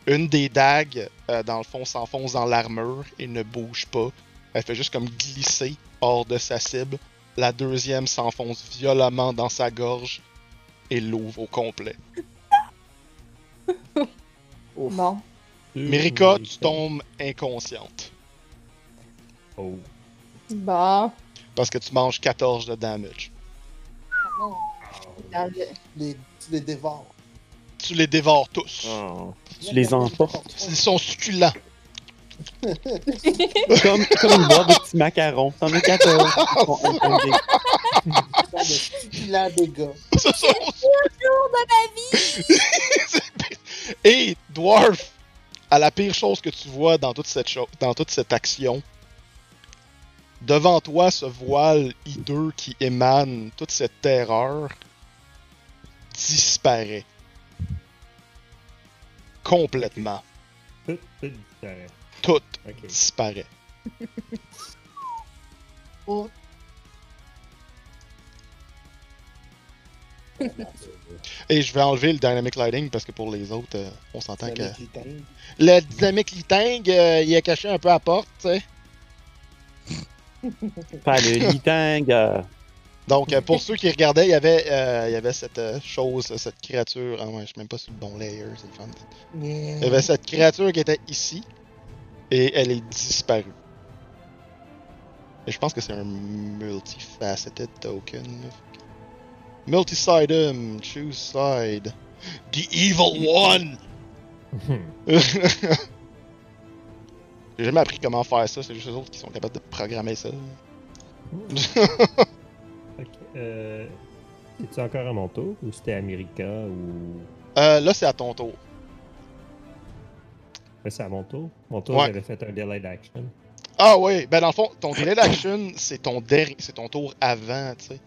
A: une des dagues, euh, dans le fond, s'enfonce dans l'armure et ne bouge pas. Elle fait juste comme glisser hors de sa cible. La deuxième s'enfonce violemment dans sa gorge et l'ouvre au complet.
D: Bon.
A: Mirika, tu tombes inconsciente
G: Oh.
D: Bon.
A: parce que tu manges 14 de damage.
D: Le-
E: Les, tu les dévores.
A: Tu les dévores tous.
C: Oh.
B: Tu les emportes.
A: Ils sont succulents.
B: Comme, comme une boîte de petits macarons. T'en as 14. Bon, un- un des-
E: de succulents dégâts.
A: Ce sont- Et Dwarf, à la pire chose que tu vois dans toute cette, cho- dans toute cette action, devant toi ce voile hideux qui émane toute cette terreur disparaît. Complètement.
G: Tout, tout disparaît.
A: Tout disparaît. Et je vais enlever le Dynamic Lighting parce que pour les autres, euh, on s'entend que. Le Dynamic Lighting, euh, il est caché un peu à la porte, tu sais.
B: Faire le litang.
A: Donc, euh, pour ceux qui regardaient, il y avait, euh, il y avait cette euh, chose, cette créature. Ah ouais, je suis même pas sur le bon layer, c'est le fun. Il y avait cette créature qui était ici. Et elle est disparue. Et je pense que c'est un multifaceted token. là. Multi-side, um, choose side. The evil one! J'ai jamais appris comment faire ça, c'est juste les autres qui sont capables de programmer ça.
G: Euh, C'est-tu encore à mon tour ou c'était America ou?
A: Euh, là, c'est à ton tour.
G: C'est à mon tour. Mon tour,
A: Ouais.
G: j'avais fait un delay d'action.
A: Ah oui, ben dans le fond, ton delay d'action, c'est ton dernier, c'est ton tour avant, tu sais.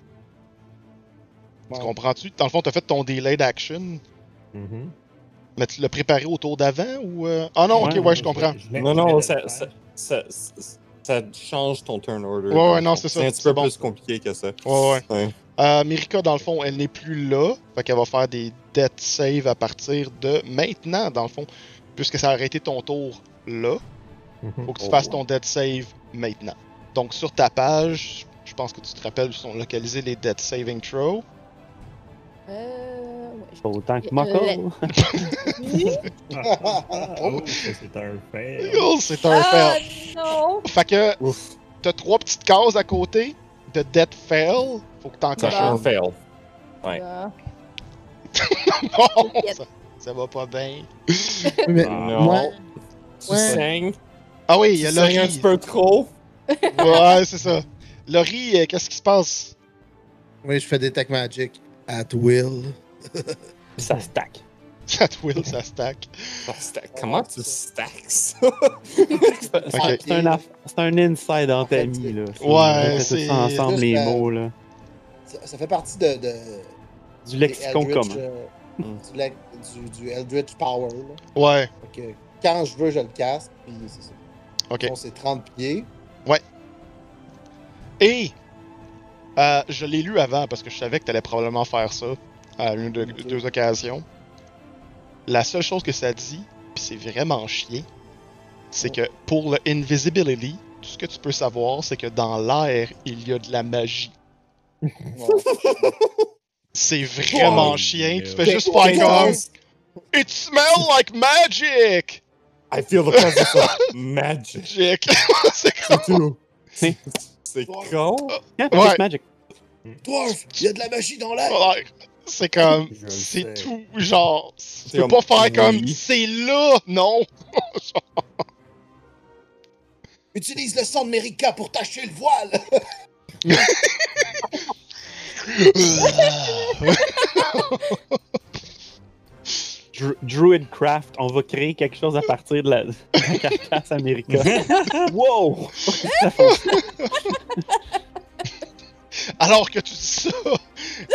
A: Tu comprends-tu? Dans le fond, t'as fait ton delay d'action,
G: Mhm.
A: mais tu l'as préparé au tour d'avant ou. euh, Ah non, ok,
B: Ouais,
A: je comprends.
G: Je
C: Non, non, ça, ça, change ton turn order.
A: Ouais, ouais, non, c'est ça,
C: C'est un petit peu
A: bon.
C: plus compliqué que ça.
A: Ouais, ouais.
C: Ouais.
A: Euh, Mirika, dans le fond, elle n'est plus là. Fait qu'elle va faire des death save à partir de maintenant, dans le fond. Puisque ça a arrêté ton tour là,
G: Mhm.
A: faut que tu
C: Oh.
A: fasses ton death save maintenant. Donc sur ta page, je pense que tu te rappelles où sont localisés les death saving throws.
D: Euh. Ouais,
B: Pas autant que
D: Euh,
B: Mako.
G: Ah, oh, c'est un fail.
A: Oh, c'est un
D: Ah
A: fail.
D: non!
A: Fait que t'as trois petites cases à côté de death fail. Faut que t'en
C: ça
A: coches un.
C: fail. Ouais.
D: Ah.
A: Non, ça, ça va pas bien.
E: Mais,
B: Ah.
C: Non.
E: moi,
C: Tu
E: Ouais.
C: saignes.
A: Ah oui, il y a
C: saignes un
A: Laurie.
C: petit peu trop.
A: Ouais, c'est ça. Laurie, euh, qu'est-ce qui se passe?
E: oui, je fais des tech magic at will.
B: Ça stack.
A: Ça te will, ça stack.
C: Ah, stack- Comment tu stacks ça?
A: Ok.
B: C'est un, aff- c'est un inside en ta mis, là. C'est-
A: Ouais,
B: fait
A: c'est-
B: ça ensemble, les mots, là.
E: Ça, ça fait partie de, de
B: Du lexicon commun.
E: Euh,
C: Mm.
E: du, le- du, du Eldritch Power. Là.
A: Ouais,
E: Fait que quand je veux, je le casse. Puis c'est ça.
A: ok.
E: Bon, c'est 30 pieds.
A: Et euh, je l'ai lu avant parce que je savais que t'allais probablement faire ça à une de
E: Ok.
A: deux occasions. La seule chose que ça dit, puis c'est vraiment chiant, c'est que pour le invisibility, tout ce que tu peux savoir, c'est que dans l'air, il y a de la magie. C'est vraiment
G: Oh,
A: chien. Tu fais juste faire comme It smells like magic!
C: I feel the presence of magic.
A: Magic! c'est comme.
C: C'est con.
B: Yeah,
A: Ouais.
B: magic.
E: Dwarf, il y a de la magie dans l'air.
A: Ouais, C'est comme. C'est tout. Genre. Tu peux pas faire comme. C'est là! Non!
E: Utilise le sang de Merica pour tacher le voile.
B: Dru- Druidcraft, on va créer quelque chose à partir de la, de la carcasse américaine. wow!
A: Alors que tu dis ça,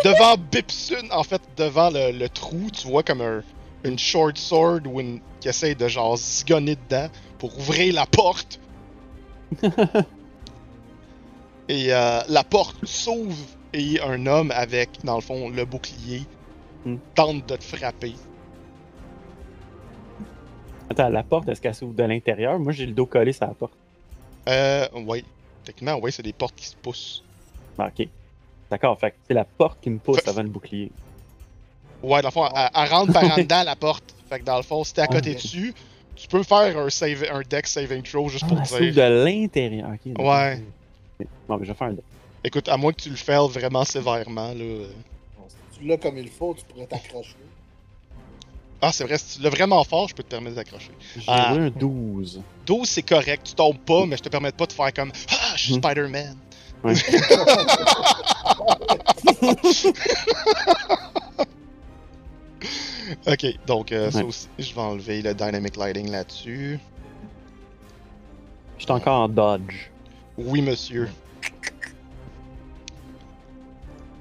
A: devant Bipsun, en fait, devant le, le trou, tu vois comme un, une short sword ou une, qui essaye de genre zigonner dedans pour ouvrir la porte. et euh, la porte s'ouvre et un homme avec, dans le fond, le bouclier
B: Hmm.
A: tente de te frapper.
B: Attends, la porte, est-ce qu'elle s'ouvre de l'intérieur? Moi, j'ai le dos collé sur la porte.
A: Euh, ouais. Techniquement, ouais, c'est des portes qui se poussent.
B: Ah, ok. D'accord, fait que c'est la porte qui me pousse
A: Fait-
B: avant le bouclier.
A: Ouais, dans le fond, elle, elle rentre par en dedans la porte. Fait que dans le fond, si t'es à côté
B: Ah, ok.
A: dessus, tu peux faire un, save, un deck saving throw juste
B: Ah,
A: pour dire.
B: s'ouvre de l'intérieur. ok.
A: Ouais.
B: Bon, ben, je vais faire un deck.
A: Écoute, à moins que tu le fasses vraiment sévèrement, là. euh.
E: Si tu l'as comme il faut, tu pourrais t'accrocher.
A: Ah, c'est vrai, si tu l'as vraiment fort, je peux te permettre d'accrocher.
B: J'ai
A: Ah.
B: un 12.
A: 12, c'est correct, tu tombes pas, mais je te permets pas de faire comme Ah, je suis
B: Mhm.
A: Spider-Man.
B: Ouais.
A: ok, donc euh, ça aussi, je vais enlever le Dynamic Lighting là-dessus.
B: Je suis encore en dodge.
A: Oui, monsieur.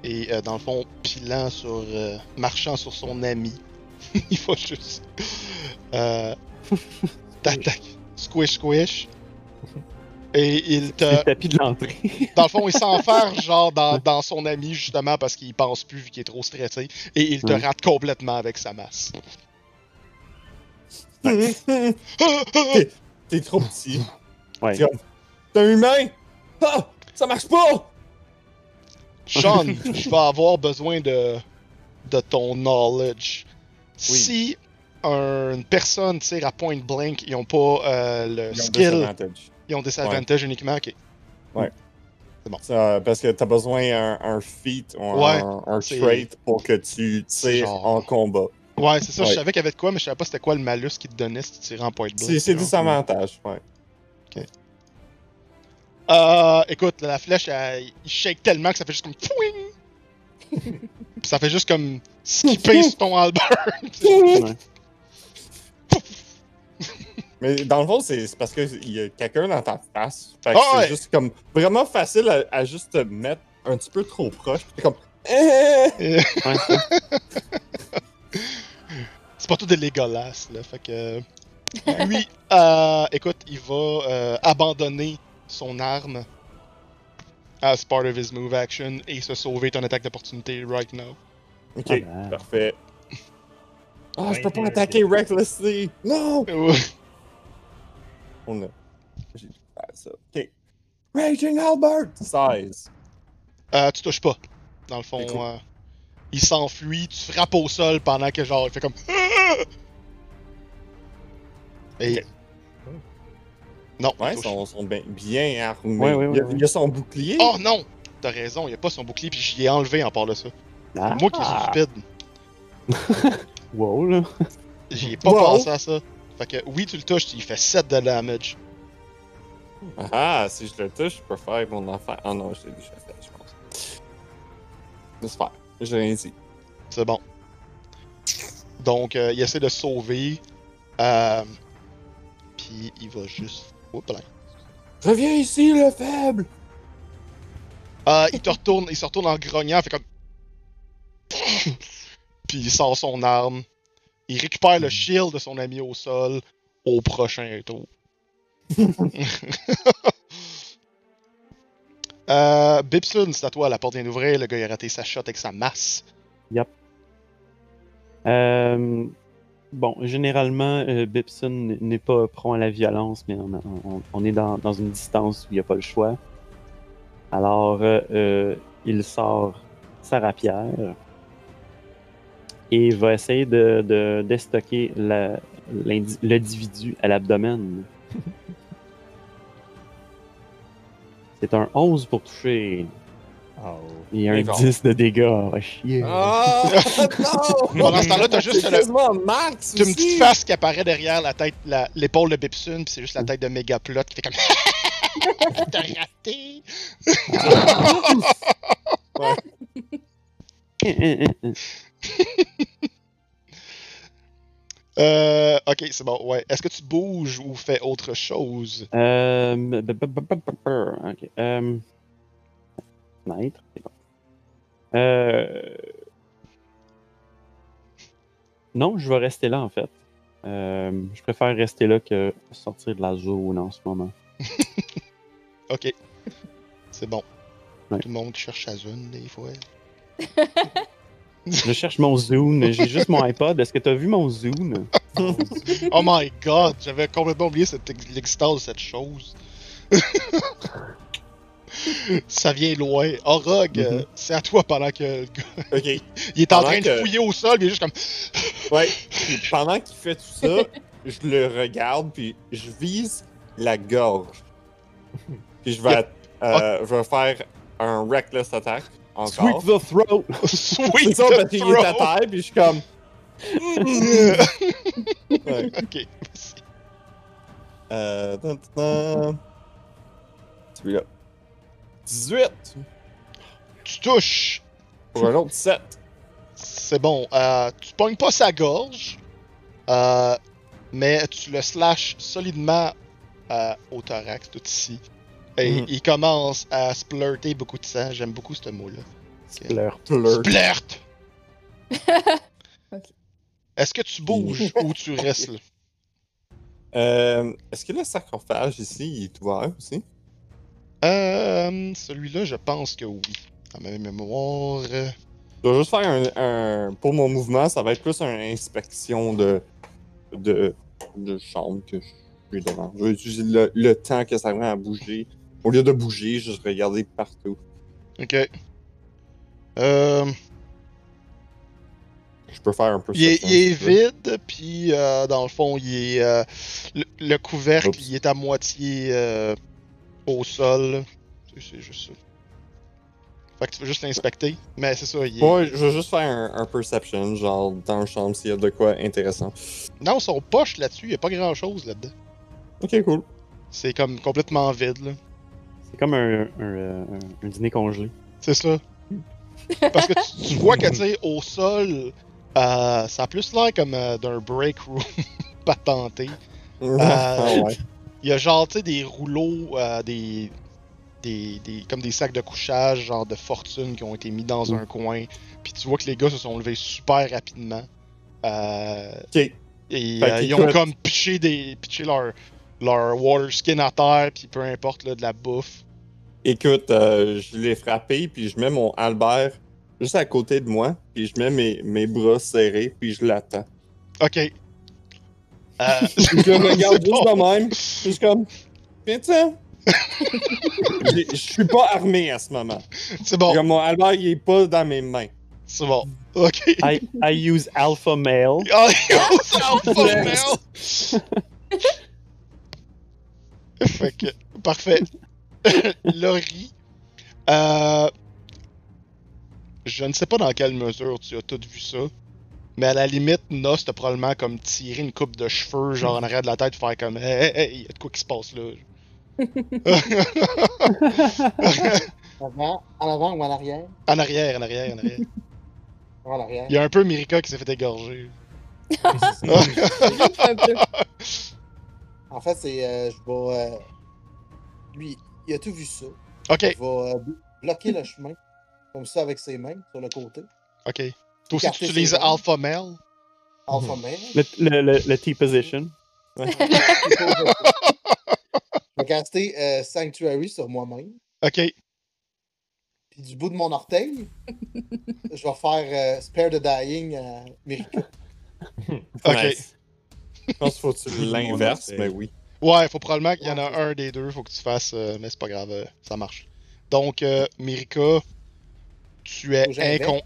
A: Et euh, dans le fond, pilant sur. euh, marchant sur son ami. il va juste. Euh. Tac, tac. Squish, squish. Et il
B: C'est le
A: te.
B: tapis de l'entrée.
A: Dans le fond, il s'enferme genre dans, dans son ami justement parce qu'il pense plus vu qu'il est trop stressé. Et il te
B: Ouais.
A: rate complètement avec sa masse.
C: T'es trop petit.
B: Ouais.
C: T'es un humain! Ah! Ça marche pas!
A: Sean, je vais avoir besoin de, de ton knowledge. Si un- une personne tire à point blank, ils ont pas euh, le
C: Ils ont
A: skill, ils ont des avantages uniquement. Ok.
C: Ça, parce que t'as besoin d'un un feat ou un,
A: Ouais,
C: un
A: c'est-
C: trait pour que tu tires
A: genre-
C: en combat.
A: Ouais, c'est ça. Je
C: Ouais.
A: savais qu'il y avait de quoi, mais je savais pas c'était quoi le malus qu'il te donnait si tu tirais en point blank.
C: C'est c'est des avantages, ouais.
A: Euh, écoute, la flèche, elle- il shake tellement que ça fait juste comme ça fait juste comme skipper sur ton Albert.
B: Ouais.
C: Mais dans le fond, c'est parce qu'il y a quelqu'un dans ta face. Fait que
A: Ah
C: c'est
A: ouais.
C: juste comme vraiment facile à, à juste te mettre un petit peu trop proche. T'es comme.
B: Ouais.
A: C'est pas tout des Legolas, là. Fait que. Lui, euh, écoute, il va euh, abandonner son arme as part of his move action et se sauver ton attaque d'opportunité right now.
C: Ok,
B: Ah ben.
C: parfait. Ah, je peux pas attaquer recklessly! Non! On a. J'ai ça. Ok. Raging Albert! 16.
A: Euh, tu touches pas. Dans le fond,
C: Écoute.
A: euh, il s'enfuit, tu frappes au sol pendant que genre il fait comme. Et. Non,
C: Ouais, ils sont, sont bien, bien armés.
B: Ouais, ouais,
C: il, y a,
B: ouais,
C: il y a son bouclier.
A: Oh non! T'as raison, il a pas son bouclier, puis j'y ai enlevé en part de ça.
B: Ah.
A: Moi qui suis stupide.
B: Wow, là.
A: J'y ai pas
C: Wow.
A: pensé à ça. Fait que oui, tu le touches, il fait 7 de damage.
C: Ah, si je le touche, je peux faire mon affaire. Ah non, je l'ai déjà fait, je pense. Faire. J'ai rien dit.
A: C'est bon. Donc, euh, il essaie de sauver. Euh, puis il va juste. Oups là.
C: Reviens ici, le faible!
A: Euh, il te retourne, il se retourne en grognant, fait comme. puis il sort son arme. Il récupère le shield de son ami au sol au prochain tour. euh, Bibson, c'est à toi, la porte vient d'ouvrir. Le gars il a raté sa shot avec sa masse.
B: Euh, bon, généralement, euh, Bibson n'est pas prompt à la violence, mais on, on- on est dans, dans une distance où il n'y a pas le choix. Alors, euh, euh, il sort sa rapière et va essayer de, de l'indi- l'individu à l'abdomen. C'est un 11 pour toucher.
G: Oh.
B: Il y a un
C: D'accord.
B: 10 de dégâts. Ah, chier.
C: Ah! non!
A: Pendant ce temps-là, t'as juste le-
C: max!
A: Tu as une petite face qui apparaît derrière la tête, la- l'épaule de Bibson, puis c'est juste la tête de Megaplot qui fait comme. T'as raté! Euh, ok, c'est bon, ouais. Est-ce que tu bouges ou fais autre chose?
B: Euh, ok. Euh, fenêtre, c'est bon. Euh, non, je vais rester là en fait. Euh, je préfère rester là que sortir de la zone en ce moment.
A: Ok. C'est bon.
B: Ouais.
A: Tout le monde cherche sa zone, des fois.
B: Je cherche mon Zune. J'ai juste mon iPod. Est-ce que tu as vu mon Zune?
A: Oh my god, j'avais complètement oublié l'existence de cette chose. Ça vient loin. Oh, Rogue, euh,
B: Mhm.
A: c'est à toi pendant que le gars,
C: Ok.
A: il est en
C: Pendant
A: train de fouiller au sol, mais il est juste comme.
C: Ouais. Puis pendant qu'il fait tout ça, je le regarde, puis je vise la gorge. Puis je vais, euh, je vais faire un Reckless Attack.
B: Sweep
C: Encore.
B: the throat!
A: Sweet
C: C'est ça,
A: the
C: parce qu'il est à
A: throat.
C: terre, puis je suis comme. Ouais.
A: ok.
C: Euh. Celui-là. 18
A: Tu touches.
C: pour un autre 7.
A: C'est bon. Euh, tu pognes pas sa gorge, euh, mais tu le slashes solidement euh, au thorax, tout ici. Et
C: Mhm.
A: il commence à splurter beaucoup de sang. J'aime beaucoup ce mot-là.
B: Splurt.
A: Splurt!
D: Ok.
A: Est-ce que tu bouges ou tu restes là?
C: Euh, Est-ce que le sarcophage ici il est ouvert aussi?
A: Euh, celui-là, je pense que oui. À ma mémoire.
C: Je vais juste faire un, un- Pour mon mouvement, ça va être plus une inspection de. de. de chambre que je suis devant. Je vais utiliser le, le temps que ça va à bouger. Au lieu de bouger, juste regarder partout.
A: Ok. Euh,
C: Je peux faire un peu
A: il est, il est vide, puis euh, dans le fond, il est. euh, le, le couvercle,
C: Oups.
A: il est à moitié euh, au sol. C'est- juste ça. Fait que tu veux juste l'inspecter, mais c'est ça, il est...
C: Ouais, je vais juste faire un, un perception, genre dans la chambre s'il y a de quoi intéressant.
A: Non, son poche là-dessus, il y a pas grand-chose là-dedans.
C: Ok, cool.
A: C'est comme complètement vide, là.
B: C'est comme un, un, euh, un- un dîner congelé.
A: C'est ça. Parce que tu, tu vois que, tu sais, au sol, euh, ça a plus l'air comme euh, d'un break room patenté.
C: Ah ouais.
A: Il y a genre, tu sais, des rouleaux, euh, des, des, des- comme des sacs de couchage, genre de fortune qui ont été mis dans un coin. Puis tu vois que les gars se sont levés super rapidement. Euh,
C: Ok.
A: et euh, ils ont comme pitché, des, pitché leur, leur water skin à terre, puis peu importe, là, de la bouffe.
C: Écoute, euh, je l'ai frappé, puis je mets mon Albert juste à côté de moi, puis je mets mes, mes bras serrés, puis je l'attends.
A: Ok. Euh,
C: Je le regarde juste de même, je suis comme. J'ai- Je suis pas armé à ce moment.
A: C'est bon,
C: Comme mon Albert, il est pas dans mes mains.
A: c'est bon. Ok.
B: I, I use alpha male.
A: Oh, c'est alpha male. fait que, parfait. Laurie, euh, je ne sais pas dans quelle mesure tu as tout vu ça, mais à la limite, Nos t'a probablement comme tiré une coupe de cheveux, genre en arrière de la tête, faire comme Hey, hey, hey, y a de quoi qui se passe là?
E: En avant ou en arrière?
A: en arrière, en arrière, en arrière.
E: En arrière.
A: Il y a un peu Mirika qui s'est fait égorger.
D: un peu.
E: En fait, c'est. euh, je vais. euh, lui, il a tout vu ça.
A: Ok,
E: Il va euh, blo- bloquer le chemin. Comme ça avec ses mains sur le côté.
A: ok. Toi aussi, tu utilises. Alpha Male?
E: Alpha male.
B: Le, le, le, le T-position.
E: Je vais caster euh, Sanctuary sur moi-même.
A: Ok,
E: Puis du bout de mon orteil, je vais faire euh, Spare the Dying à Mirika.
A: ok.
C: Nice. Je pense qu'il faut que tu l'inverses, mais oui.
A: Ouais, faut probablement qu'il y en a un des deux, faut que tu fasses, euh, mais c'est pas grave, euh, ça marche. Donc, euh, Mirika, tu es incon...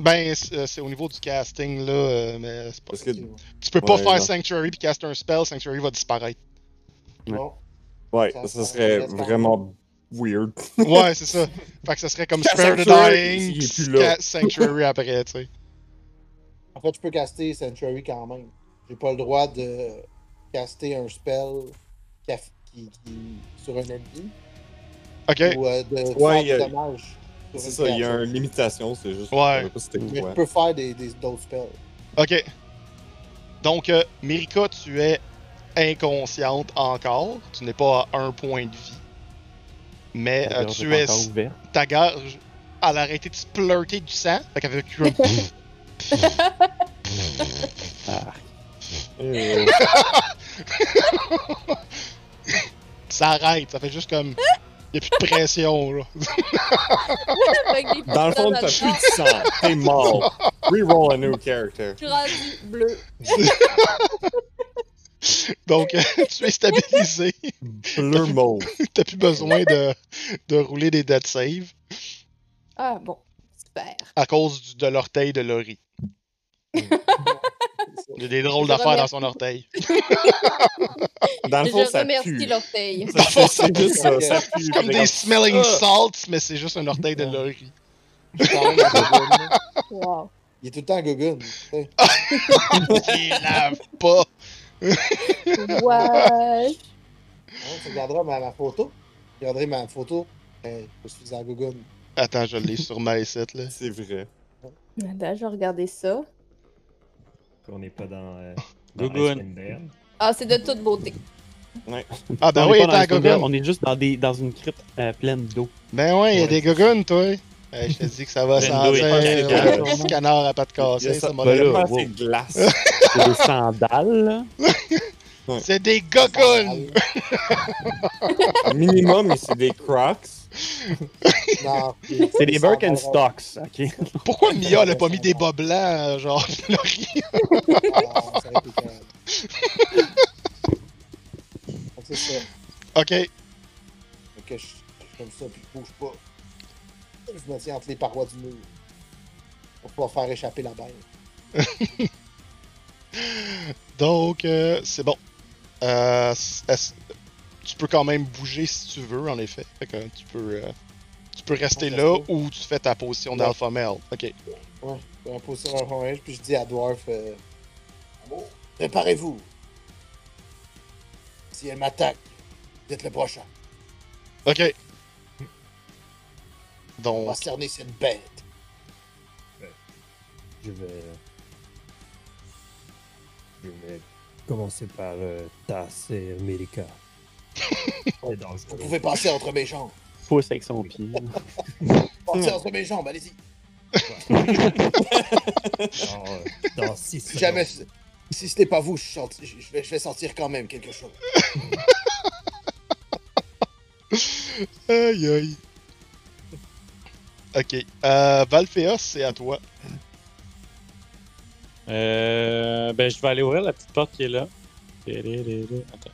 A: Ben, c'est euh, c'est au niveau du casting, là, euh, mais c'est pas...
C: Parce que,
A: Tu peux pas
C: Ouais,
A: faire
C: non.
A: Sanctuary puis caster un spell, Sanctuary va disparaître.
E: Bon.
C: ouais,
E: Ça-
C: serait vraiment weird.
A: Ouais, c'est ça. Fait que ça serait comme Spare the
C: Sanctuary,
A: Dying, Sanctuary après, tu sais.
E: En fait, je peux caster Sanctuary quand même. J'ai pas le droit de caster un spell qui, aff- qui- qui- sur un ennemi
A: Ok,
E: ou euh, de
C: Ouais,
E: faire
C: il y a-
E: du dommage.
C: C'est ça, il y a une limitation, c'est juste.
A: Ouais.
C: pas c'était
E: Mais je peux faire des, des, d'autres spells.
A: ok. Donc, euh, Mirika, tu es inconsciente encore. Tu n'es pas à un point de vie. Mais euh, tu es... ta gorge, elle a arrêté de splurter du sang. Fait qu'elle fait un
B: Ah,
C: Euh,
A: Ça arrête, ça fait juste comme. Y a plus de pression, là.
C: Dans le fond, t'as plus de sang. T'es mort. Reroll a new character.
D: Je suis rendu bleu.
A: Donc, euh, tu es stabilisé.
C: Bleu mauve.
A: T'as plus besoin de, de rouler des dead save
D: Ah bon, super.
A: à cause du- de l'orteil de Laurie. Il y a des drôles d'affaires dans son orteil.
C: Dans le fond,
D: Je
C: ça
D: remercie
C: pue.
D: l'orteil.
C: Ça, C'est juste ça, ça.
A: C'est comme des smelling salts, mais c'est juste un orteil de Laurie.
D: Wow.
E: Il est tout le temps sais.
A: Il lave pas.
D: Ouais.
E: Tu regarderas ma, ma photo. Tu regarderas ma photo. Euh, je suis en gogoune.
A: Attends, je l'ai sur ma S7, là.
C: C'est vrai.
D: Là, je vais regarder ça.
G: On n'est pas dans. Euh, dans.
D: Ah, c'est de toute beauté.
A: Ah ben
B: on
A: oui,
B: est pas dans on est juste dans, des, dans une crypte euh, pleine d'eau.
A: Ben ouais, il y a
G: Ouais.
A: des gogounes, toi. Je te dis que ça va
F: Ben,
A: sentir
F: oui,
A: euh, petit canard à pattes
C: Il y a
A: cassées,
C: ça-
A: ça, mon
C: il y a
A: gars.
C: pas
B: wow.
C: assez de glace.
B: C'est des sandales, là.
A: C'est des gogounes!
C: Minimum, c'est des crocs.
E: Non.
B: C'est des Birkenstocks, ok?
A: Pourquoi Mia elle a pas mis des bas blancs, genre Laurie?
E: C'est ça.
A: Ok,
E: que je, je comme ça, puis je bouge pas. Je me tiens entre les parois du mur. Pour pouvoir faire échapper la bête.
A: donc euh, c'est bon. Euh, est-ce- tu peux quand même bouger si tu veux, en effet. Fait que tu peux, euh, tu peux rester là ou tu fais ta position
E: Ouais.
A: d'alpha male. Ok.
E: Ouais, je vais me poser sur un rond puis je dis à Dwarf euh, Préparez-vous. Si elle m'attaque, vous êtes le prochain.
A: Ok.
E: On
A: Donc,
E: va cerner cette bête.
G: Je vais. Je vais commencer par euh, tasser America.
E: Vous pouvez passer entre mes jambes.
B: Pousse avec son pied.
E: Passez entre mes jambes, allez-y.
G: dans, euh, six
E: Si jamais, si ce n'est pas vous, je, sort- je- je vais, je vais sentir quand même quelque chose.
A: aïe aïe. Ok. Euh, c'est à toi.
F: Euh, ben, je vais aller ouvrir la petite porte qui est là. Attends.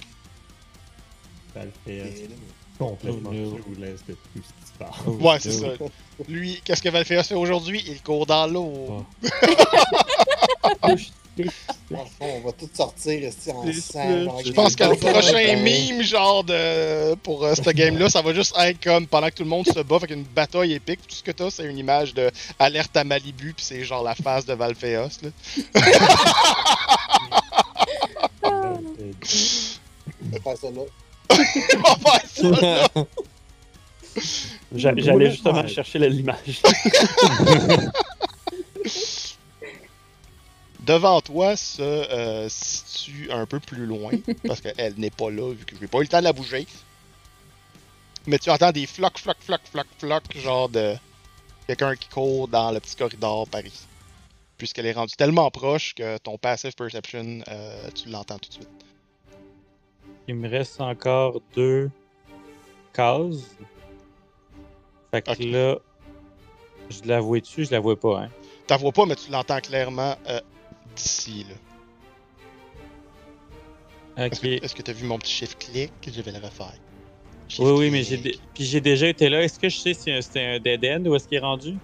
G: Ça le fait euh,
E: Et là,
G: complètement
F: Oh,
G: clueless de tout ce qui se passe.
F: Oh,
A: Ouais, c'est
F: no.
A: ça. Lui, qu'est-ce que Valfea fait aujourd'hui? Il court dans l'eau.
E: fond, on va tout sortir rester en sang.
A: Je pense que le prochain meme, genre de pour euh, cette game-là, ça va juste être comme pendant que tout le monde se bat, fait qu'une bataille épique. Tout ce que t'as, c'est une image de alerte à Malibu, puis c'est genre la face de Valfeos.
E: Ça là.
B: J'allais justement chercher l'image.
A: Devant toi se euh, situe un peu plus loin, parce qu'elle n'est pas là, vu que je n'ai pas eu le temps de la bouger. Mais tu entends des flocs, flocs, flocs, flocs, flocs, genre de quelqu'un qui court dans le petit corridor par ici. Puisqu'elle est rendue tellement proche que ton passive perception, euh, tu l'entends tout de suite.
F: Il me reste encore deux cases. Fait que là, je la vois dessus, je la vois pas, hein.
A: T'en vois pas, mais tu l'entends clairement euh, d'ici. là. Est-ce que- est-ce que tu as vu mon petit chiffre clic? Je vais le refaire. Shift
F: Oui, oui, mais j'ai dé- puis j'ai déjà été là. Est-ce que je sais si c'était un dead end ou est-ce qu'il est rendu?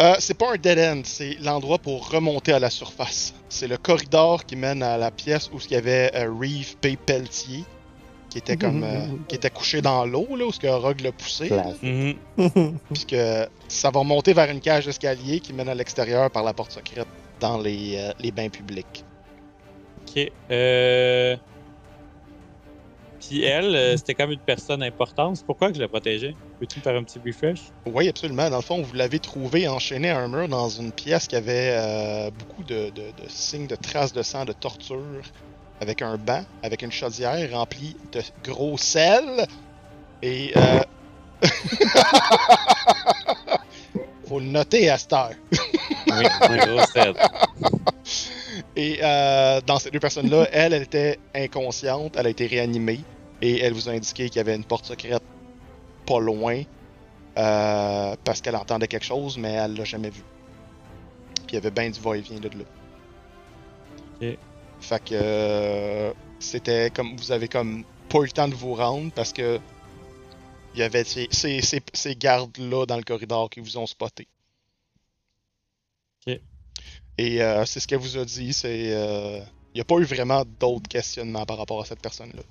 A: Euh, c'est pas un dead end, c'est l'endroit pour remonter à la surface. C'est le corridor qui mène à la pièce où il y avait euh, Reeve P. Pelletier, qui était comme euh, qui était couché dans l'eau, là, où ce que Rogue l'a poussé.
F: Mhm.
A: Puisque ça va remonter vers une cage d'escalier qui mène à l'extérieur par la porte secrète dans les, euh, les bains publics.
F: Ok. Euh... Puis elle, euh, c'était comme une personne importante. C'est pourquoi que je la protégeais? Peux-tu me faire un petit refresh?
A: Oui, absolument. Dans le fond, vous l'avez trouvé enchaîné à un mur dans une pièce qui avait euh, beaucoup de, de- de signes de traces de sang, de torture, avec un banc, avec une chaudière remplie de gros sel. Et. Euh... Faut le noter à cette heure.
F: Oui, gros set.
A: Et euh, dans ces deux personnes-là, elle, elle était inconsciente, elle a été réanimée et elle vous a indiqué qu'il y avait une porte secrète pas loin euh, parce qu'elle entendait quelque chose, mais elle l'a jamais vu. Puis il y avait bien du va-et-vient de là.
F: Ok.
A: Fait que euh, c'était comme vous avez comme pas eu le temps de vous rendre parce que il y avait ces, ces, ces, gardes-là dans le corridor qui vous ont spoté.
F: Ok.
A: Et euh, c'est ce qu'elle vous a dit, c'est. Euh, il euh, n'y a pas eu vraiment d'autres questionnements par rapport à cette personne-là.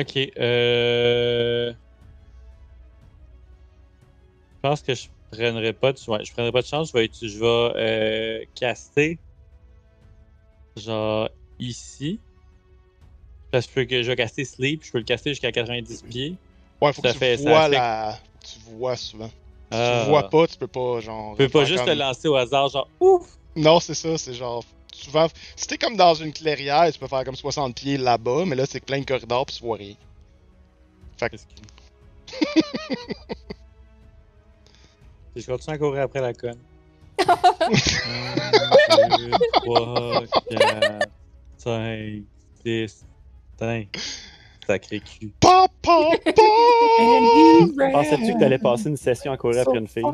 F: Ok. Euh... Je pense que je prendrai pas de, ouais, je prendrai pas de chance. Je vais, je vais euh, caster. Genre ici. Parce que je vais caster sleep. Je peux le caster jusqu'à 90 pieds.
A: Ouais, faut
F: Ça
A: que tu
F: ça
A: vois
F: fait-
A: la. Tu vois souvent. Si
F: Ah.
A: tu vois pas, tu peux pas, genre.
F: Je peux pas juste
A: comme-
F: le lancer au hasard, genre ouf!
A: Non, c'est ça, c'est genre. Souvent, si t'es comme dans une clairière, tu peux faire comme 60 pieds là-bas, mais là, c'est plein de corridors pis tu vois rien. Fait que.
F: Je continue à courir après la conne. 1, 2, 3, 4, 5, 6, 5. Sacré cul.
A: Pa, pa, pa!
B: Pensais-tu que t'allais passer une session à courir après une fille?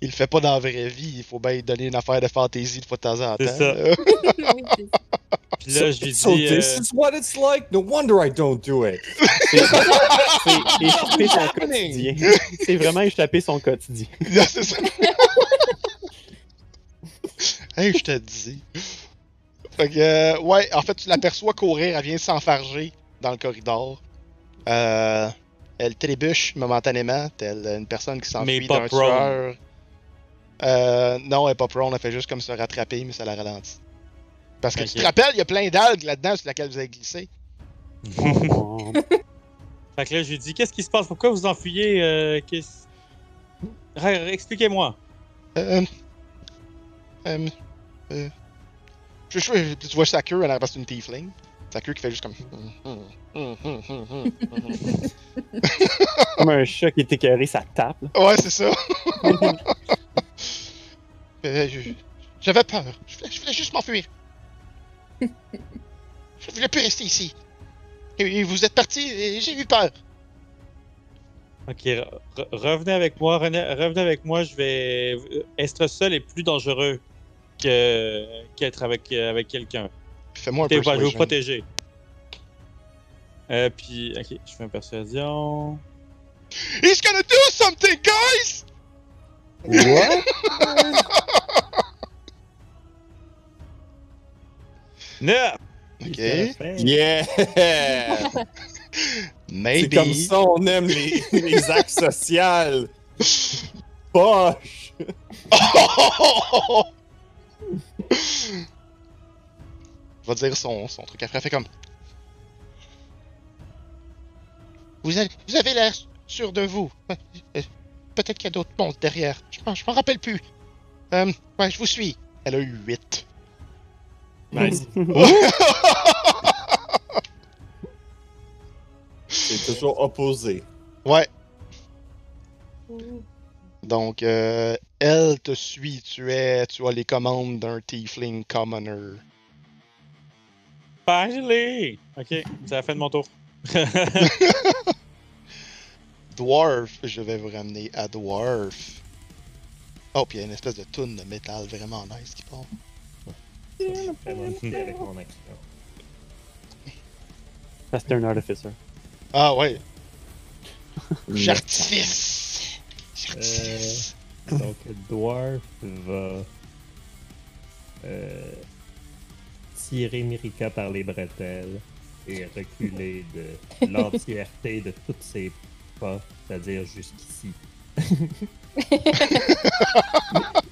A: Il le fait pas dans la vraie vie, il faut bien lui donner une affaire de fantaisie de fois de temps en temps.
F: C'est ça. Puis là, je lui
C: so
F: dis.
C: this
F: euh,
C: is what it's like. No wonder I don't do it.
B: C'est son quotidien. C'est vraiment échapper son quotidien.
A: C'est ça. hey, je te dis. Fait que, euh, ouais, en fait, tu l'aperçois courir, elle vient s'enfarger dans le corridor. Euh, elle trébuche momentanément, telle une personne qui
F: Mais
A: s'enfuit d'un tueur. Euh, non, elle est pas prone, elle fait juste comme se rattraper, mais ça la ralentit. Parce que
F: Ok.
A: tu te rappelles, il y a plein d'algues là-dedans sur laquelle vous avez glissé.
F: Fait que là, je lui dis Qu'est-ce qui se passe? Pourquoi vous enfuyez? Euh, Expliquez-moi.
A: Euh, euh, euh, je, je, tu vois sa queue, elle a passé une tiefling. Sa queue qui fait juste comme.
B: Comme un chat qui est écœuré, ça tape. là.
A: Ouais, c'est ça. J'avais peur. Je voulais, je voulais juste m'enfuir. Je voulais plus rester ici. Et vous êtes parti et j'ai eu peur.
F: Ok, re- re- revenez avec moi. Revenez, revenez avec moi. Je vais. Être seul est plus dangereux que qu'être avec, avec quelqu'un.
A: Fais-moi un peu
F: je vais vous protéger. Euh, puis, ok, je fais une persuasion.
A: He's gonna do something, guys!
C: What?
F: Neuf!
A: Ok.
C: Yeah! C'est
A: Maybe.
C: comme ça on aime les, les actes sociaux. Poche!
A: va dire son, son truc après. Fait comme. Vous avez, vous avez l'air sûr de vous. Euh, Peut-être qu'il y a d'autres monstres derrière. Je m'en je m'en rappelle plus. Euh, ouais, je vous suis. Elle a eu 8.
C: Nice. C'est toujours opposé.
A: Ouais. Donc, euh, elle te suit. Tu es, tu as les commandes d'un tiefling commoner.
F: Parlez! Ok, c'est la fin de mon tour.
A: Dwarf, je vais vous ramener à Dwarf. Oh, puis il y a une espèce de toune de métal vraiment nice qui part.
B: Parce que un artificer.
A: Ah ouais, j'artifice! J'artifice!
G: Donc, Dwarf va euh, tirer Mirika par les bretelles et reculer de l'entièreté de toutes ses pas, c'est-à-dire jusqu'ici.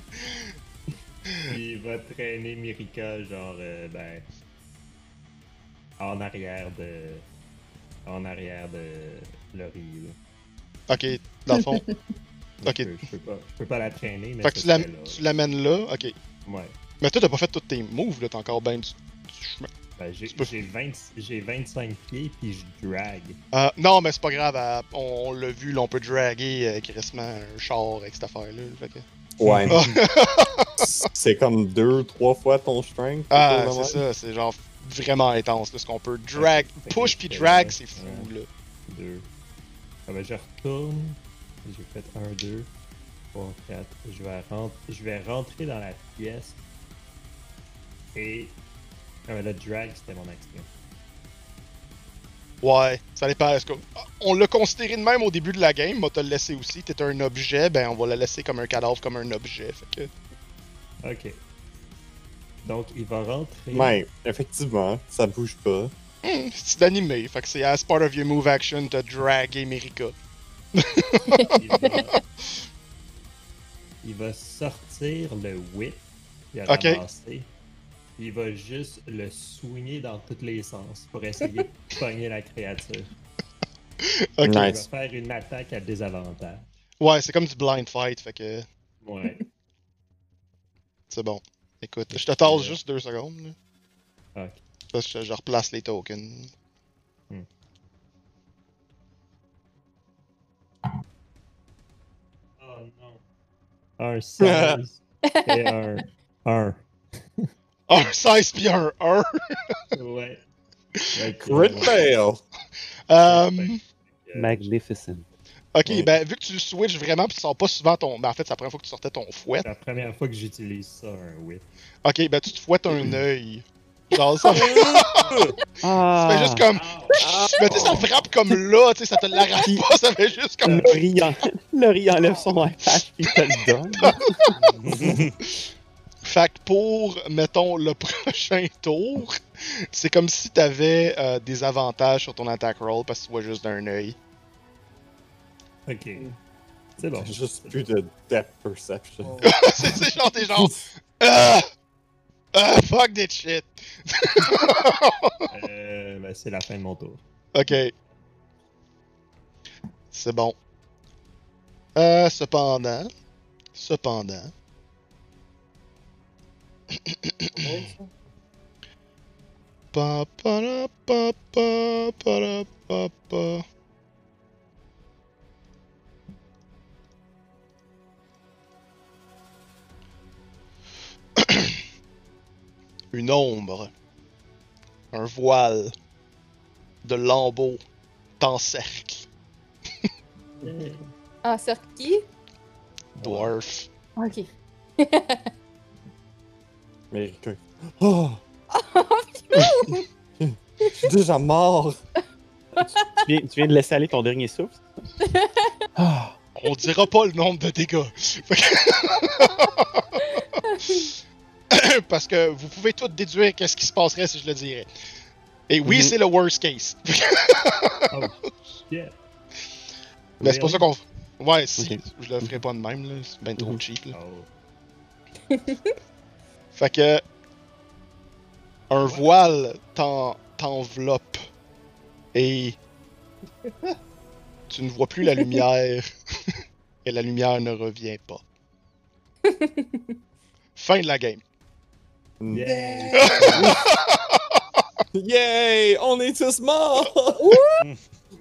G: Il va traîner Mirika, genre, euh, ben, en arrière de. En arrière de Laurie. là.
A: Ok, dans le fond.
G: Je
A: Ok.
G: peux- Je peux, pas, je peux pas la traîner, mais
A: Fait que tu
G: là.
A: l'amènes là, ok.
G: Ouais.
A: Mais toi, t'as pas fait tous tes moves, là, t'as encore ben du, du chemin.
G: Ben, j'ai
A: Tu peux-
G: j'ai 20 j'ai 25 pieds puis je drag.
A: Euh, non, mais c'est pas grave, on, on l'a vu, là, on peut draguer euh, un char avec cette affaire-là. fait que-
C: Ouais. c'est comme deux, trois fois ton strength.
A: Ah, c'est ça, c'est genre vraiment intense, là, ce qu'on peut drag, push puis drag, c'est fou, là.
G: Deux. Ah ben, je retourne. J'ai fait 1, 2, 3, 4. Je vais, je vais rentrer dans la pièce. Et. Ah, ben, le drag, c'était mon action.
A: Ouais, ça dépend. est-ce que- On l'a considéré de même au début de la game, mais te le laissé aussi. T'es un objet, ben on va le laisser comme un cadavre, comme un objet. Fait que...
G: Ok. Donc, il va rentrer.
C: Mais, effectivement, ça bouge pas.
A: Hmm, c'est animé, fait que c'est as part of your move action de draguer Merica.
G: Il va... il va sortir le whip qu'il a
A: Ok.
G: ramassé. Il va juste le soigner dans tous les sens pour essayer de pogner la créature.
A: Ok.
G: Il va faire une attaque à désavantage.
A: Ouais, c'est comme du blind fight, fait que
G: Ouais.
A: c'est bon. Écoute, je te tasse juste deux secondes. là.
G: Ok.
A: Parce que je replace les tokens.
G: Oh non. Un 16 et un 1.
A: Un 16 pis un 1.
G: Ouais.
C: Crit
G: ouais.
C: fail!
A: Euh,
B: Magnificent.
A: ok,
C: Ouais.
A: ben vu que tu switches vraiment pis tu sors pas souvent ton. Ben en fait, c'est la première fois que tu sortais ton fouet.
G: C'est la première fois que j'utilise ça, un whip.
A: Ok, ben tu te fouettes un œil. Genre ça.
B: Ah!
A: Ça fait juste comme. Mais tu sais, ça frappe comme là, tu sais, ça te l'arrache pas, ça fait juste comme.
B: Laurie, en... Laurie enlève son iPad et te le donne.
A: Fait que pour, mettons, le prochain tour, c'est comme si t'avais euh, des avantages sur ton attack roll parce que tu vois juste d'un œil.
G: Ok. C'est bon.
C: J'ai juste plus de depth perception.
A: c'est c'est genre, t'es genre. Ah! Ah, fuck that shit!
G: Euh, ben, c'est la fin de mon tour.
A: Ok. C'est bon. Euh, cependant. Cependant. Pa, pa, ra, pa, pa, pa, ra, pa, pa. Une ombre. Un voile. De lambeaux. T'encercle.
D: Ah, sur qui?
A: Dwarf.
D: Ok.
C: Mais que- Oh! Je suis déjà mort!
B: Tu viens, tu viens de laisser aller ton dernier souffle?
C: Ah.
A: On dira pas le nombre de dégâts. Parce que vous pouvez tout déduire qu'est-ce qui se passerait si je le dirais. Et oui,
C: Mhm.
A: c'est le worst case.
G: Oh, shit.
A: Mais c'est pour ça qu'on. Ouais, si. Je le ferai pas de même, là. C'est bien trop
B: Mhm.
A: cheap, là.
G: Oh.
A: Fait que. Un voile t'en- t'enveloppe. Et. Tu ne vois plus la lumière. Et la lumière ne revient pas. fin de la game.
G: Yeah.
C: Yay! On est tous morts!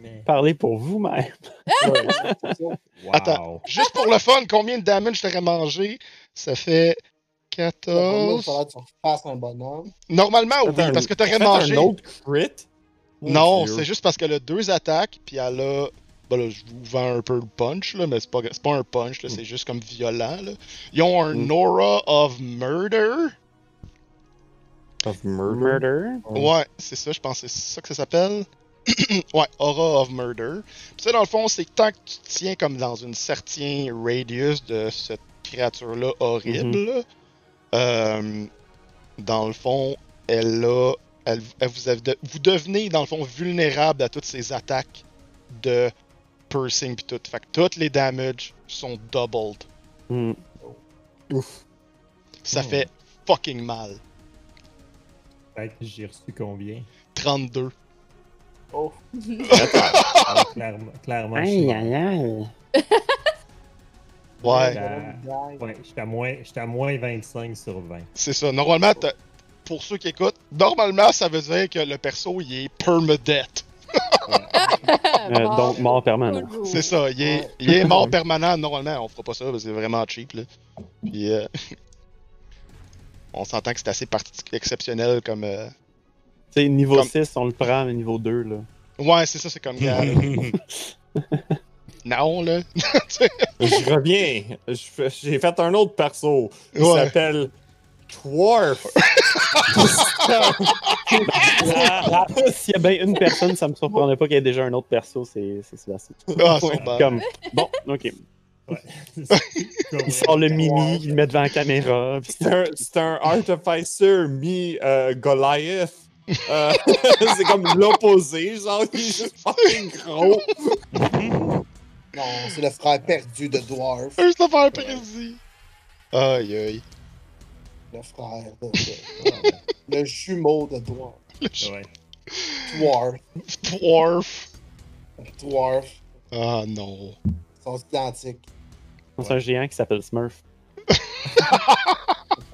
G: Mais-
B: Parlez pour vous-même.
G: Wow.
A: Attends. Juste pour le fun, combien de damage t'aurais mangé? Ça fait 14.
E: faudrait que tu fasses un bonhomme.
A: Normalement, oui,
C: un-
A: parce que t'aurais mangé.
C: un autre crit?
A: Non, c'est juste parce qu'elle a deux attaques, puis elle a. Ben là, je vous vends un peu le punch, là, mais c'est pas, c'est pas un punch, c'est juste comme violent. Là. Ils ont un
B: Mm.
A: Aura of Murder.
C: Of murder?
B: Murder.
A: Ouais, c'est ça, je pense que c'est ça que ça s'appelle. ouais, Aura of Murder. Puis ça, dans le fond, c'est que tant que tu te tiens comme dans une certain radius de cette créature-là horrible, là, euh, dans le fond, elle a. Elle, elle vous, avez de- vous devenez, dans le fond, vulnérable à toutes ces attaques de piercing pis tout. Fait que tous les damages sont doubled.
B: Hmm.
C: Ouf.
A: Ça
G: Hmm.
A: fait fucking mal.
G: Fait que j'ai reçu combien?
A: 32.
E: Oh.
G: Ah, clairement, clairement.
B: Aïe, aïe, aïe.
A: Ouais.
G: J'étais à, moins- j'étais à moins 25 sur 20.
A: C'est ça. Normalement, pour ceux qui écoutent, normalement, ça veut dire que le perso, il est permadeath.
B: Euh, donc, mort permanent.
A: C'est ça. Il est, il est mort permanent. Normalement, on fera pas ça parce que c'est vraiment cheap. Là. Puis, euh, on s'entend que c'est assez exceptionnel comme. euh,
B: Tu sais, niveau
A: Comme-
B: 6, on le prend, mais niveau 2, là.
A: Ouais, c'est ça, c'est comme. non, là.
C: Je reviens. J'ai fait un autre perso. Il
A: Ouais.
C: s'appelle Dwarf.
B: S'il y a bien une personne, ça me surprendrait pas qu'il y ait déjà un autre perso, c'est c'est Sébastien.
A: Ah.
B: Comme, bon, ok.
G: Ouais.
B: Il sort le mimi, il le met devant la caméra.
C: C'est un, Artificer mi euh, Goliath. Euh, c'est comme l'opposé, genre, il est juste fucking gros.
E: Non, c'est le frère perdu de Dwarf.
A: Juste à faire précis. Aïe aïe.
E: Le frère de. de- le jumeau de Dwarf.
G: Ouais.
E: Dwarf.
A: Dwarf.
E: Dwarf.
A: Ah non.
E: Ils sont identiques.
B: C'est un géant qui s'appelle Smurf.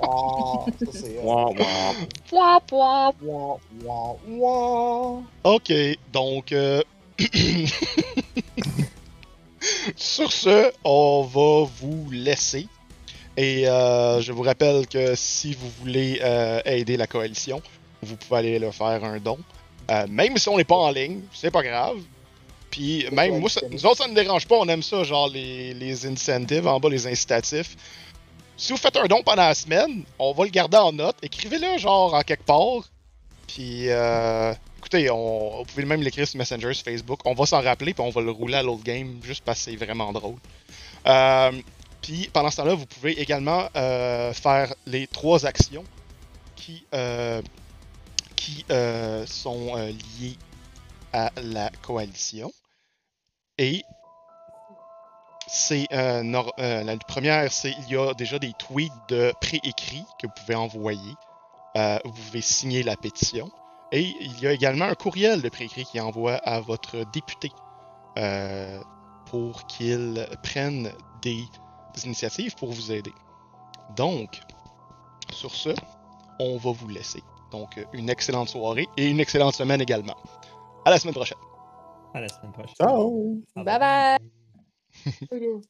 E: Ah, ça c'est.
A: Ok, donc. euh, Sur ce, on va vous laisser. Et euh, je vous rappelle que si vous voulez euh, aider la coalition, vous pouvez aller leur faire un don. Euh, même si on n'est pas en ligne, c'est pas grave. Puis même moi, ça, nous autres, ça ne dérange pas, on aime ça, genre les, les incentives, en bas les incitatifs. Si vous faites un don pendant la semaine, on va le garder en note. Écrivez-le genre en quelque part. Puis euh, on, vous pouvez même l'écrire sur Messenger, sur Facebook. On va s'en rappeler, puis on va le rouler à l'autre game, juste parce que c'est vraiment drôle. Euh, puis pendant ce temps-là, vous pouvez également euh, faire les trois actions qui, euh, qui sont liées à la coalition. Et c'est la première, c'est il y a déjà des tweets de préécrits que vous pouvez envoyer. Vous pouvez signer la pétition. Et il y a également un courriel de préécrit qui envoie à votre député euh, pour qu'il prenne des initiatives pour vous aider. Donc, sur ce, on va vous laisser. Donc, une excellente soirée et une excellente semaine également. À la semaine prochaine.
G: À la semaine prochaine.
C: Ciao!
G: Au
D: Bye
G: revoir.
D: bye.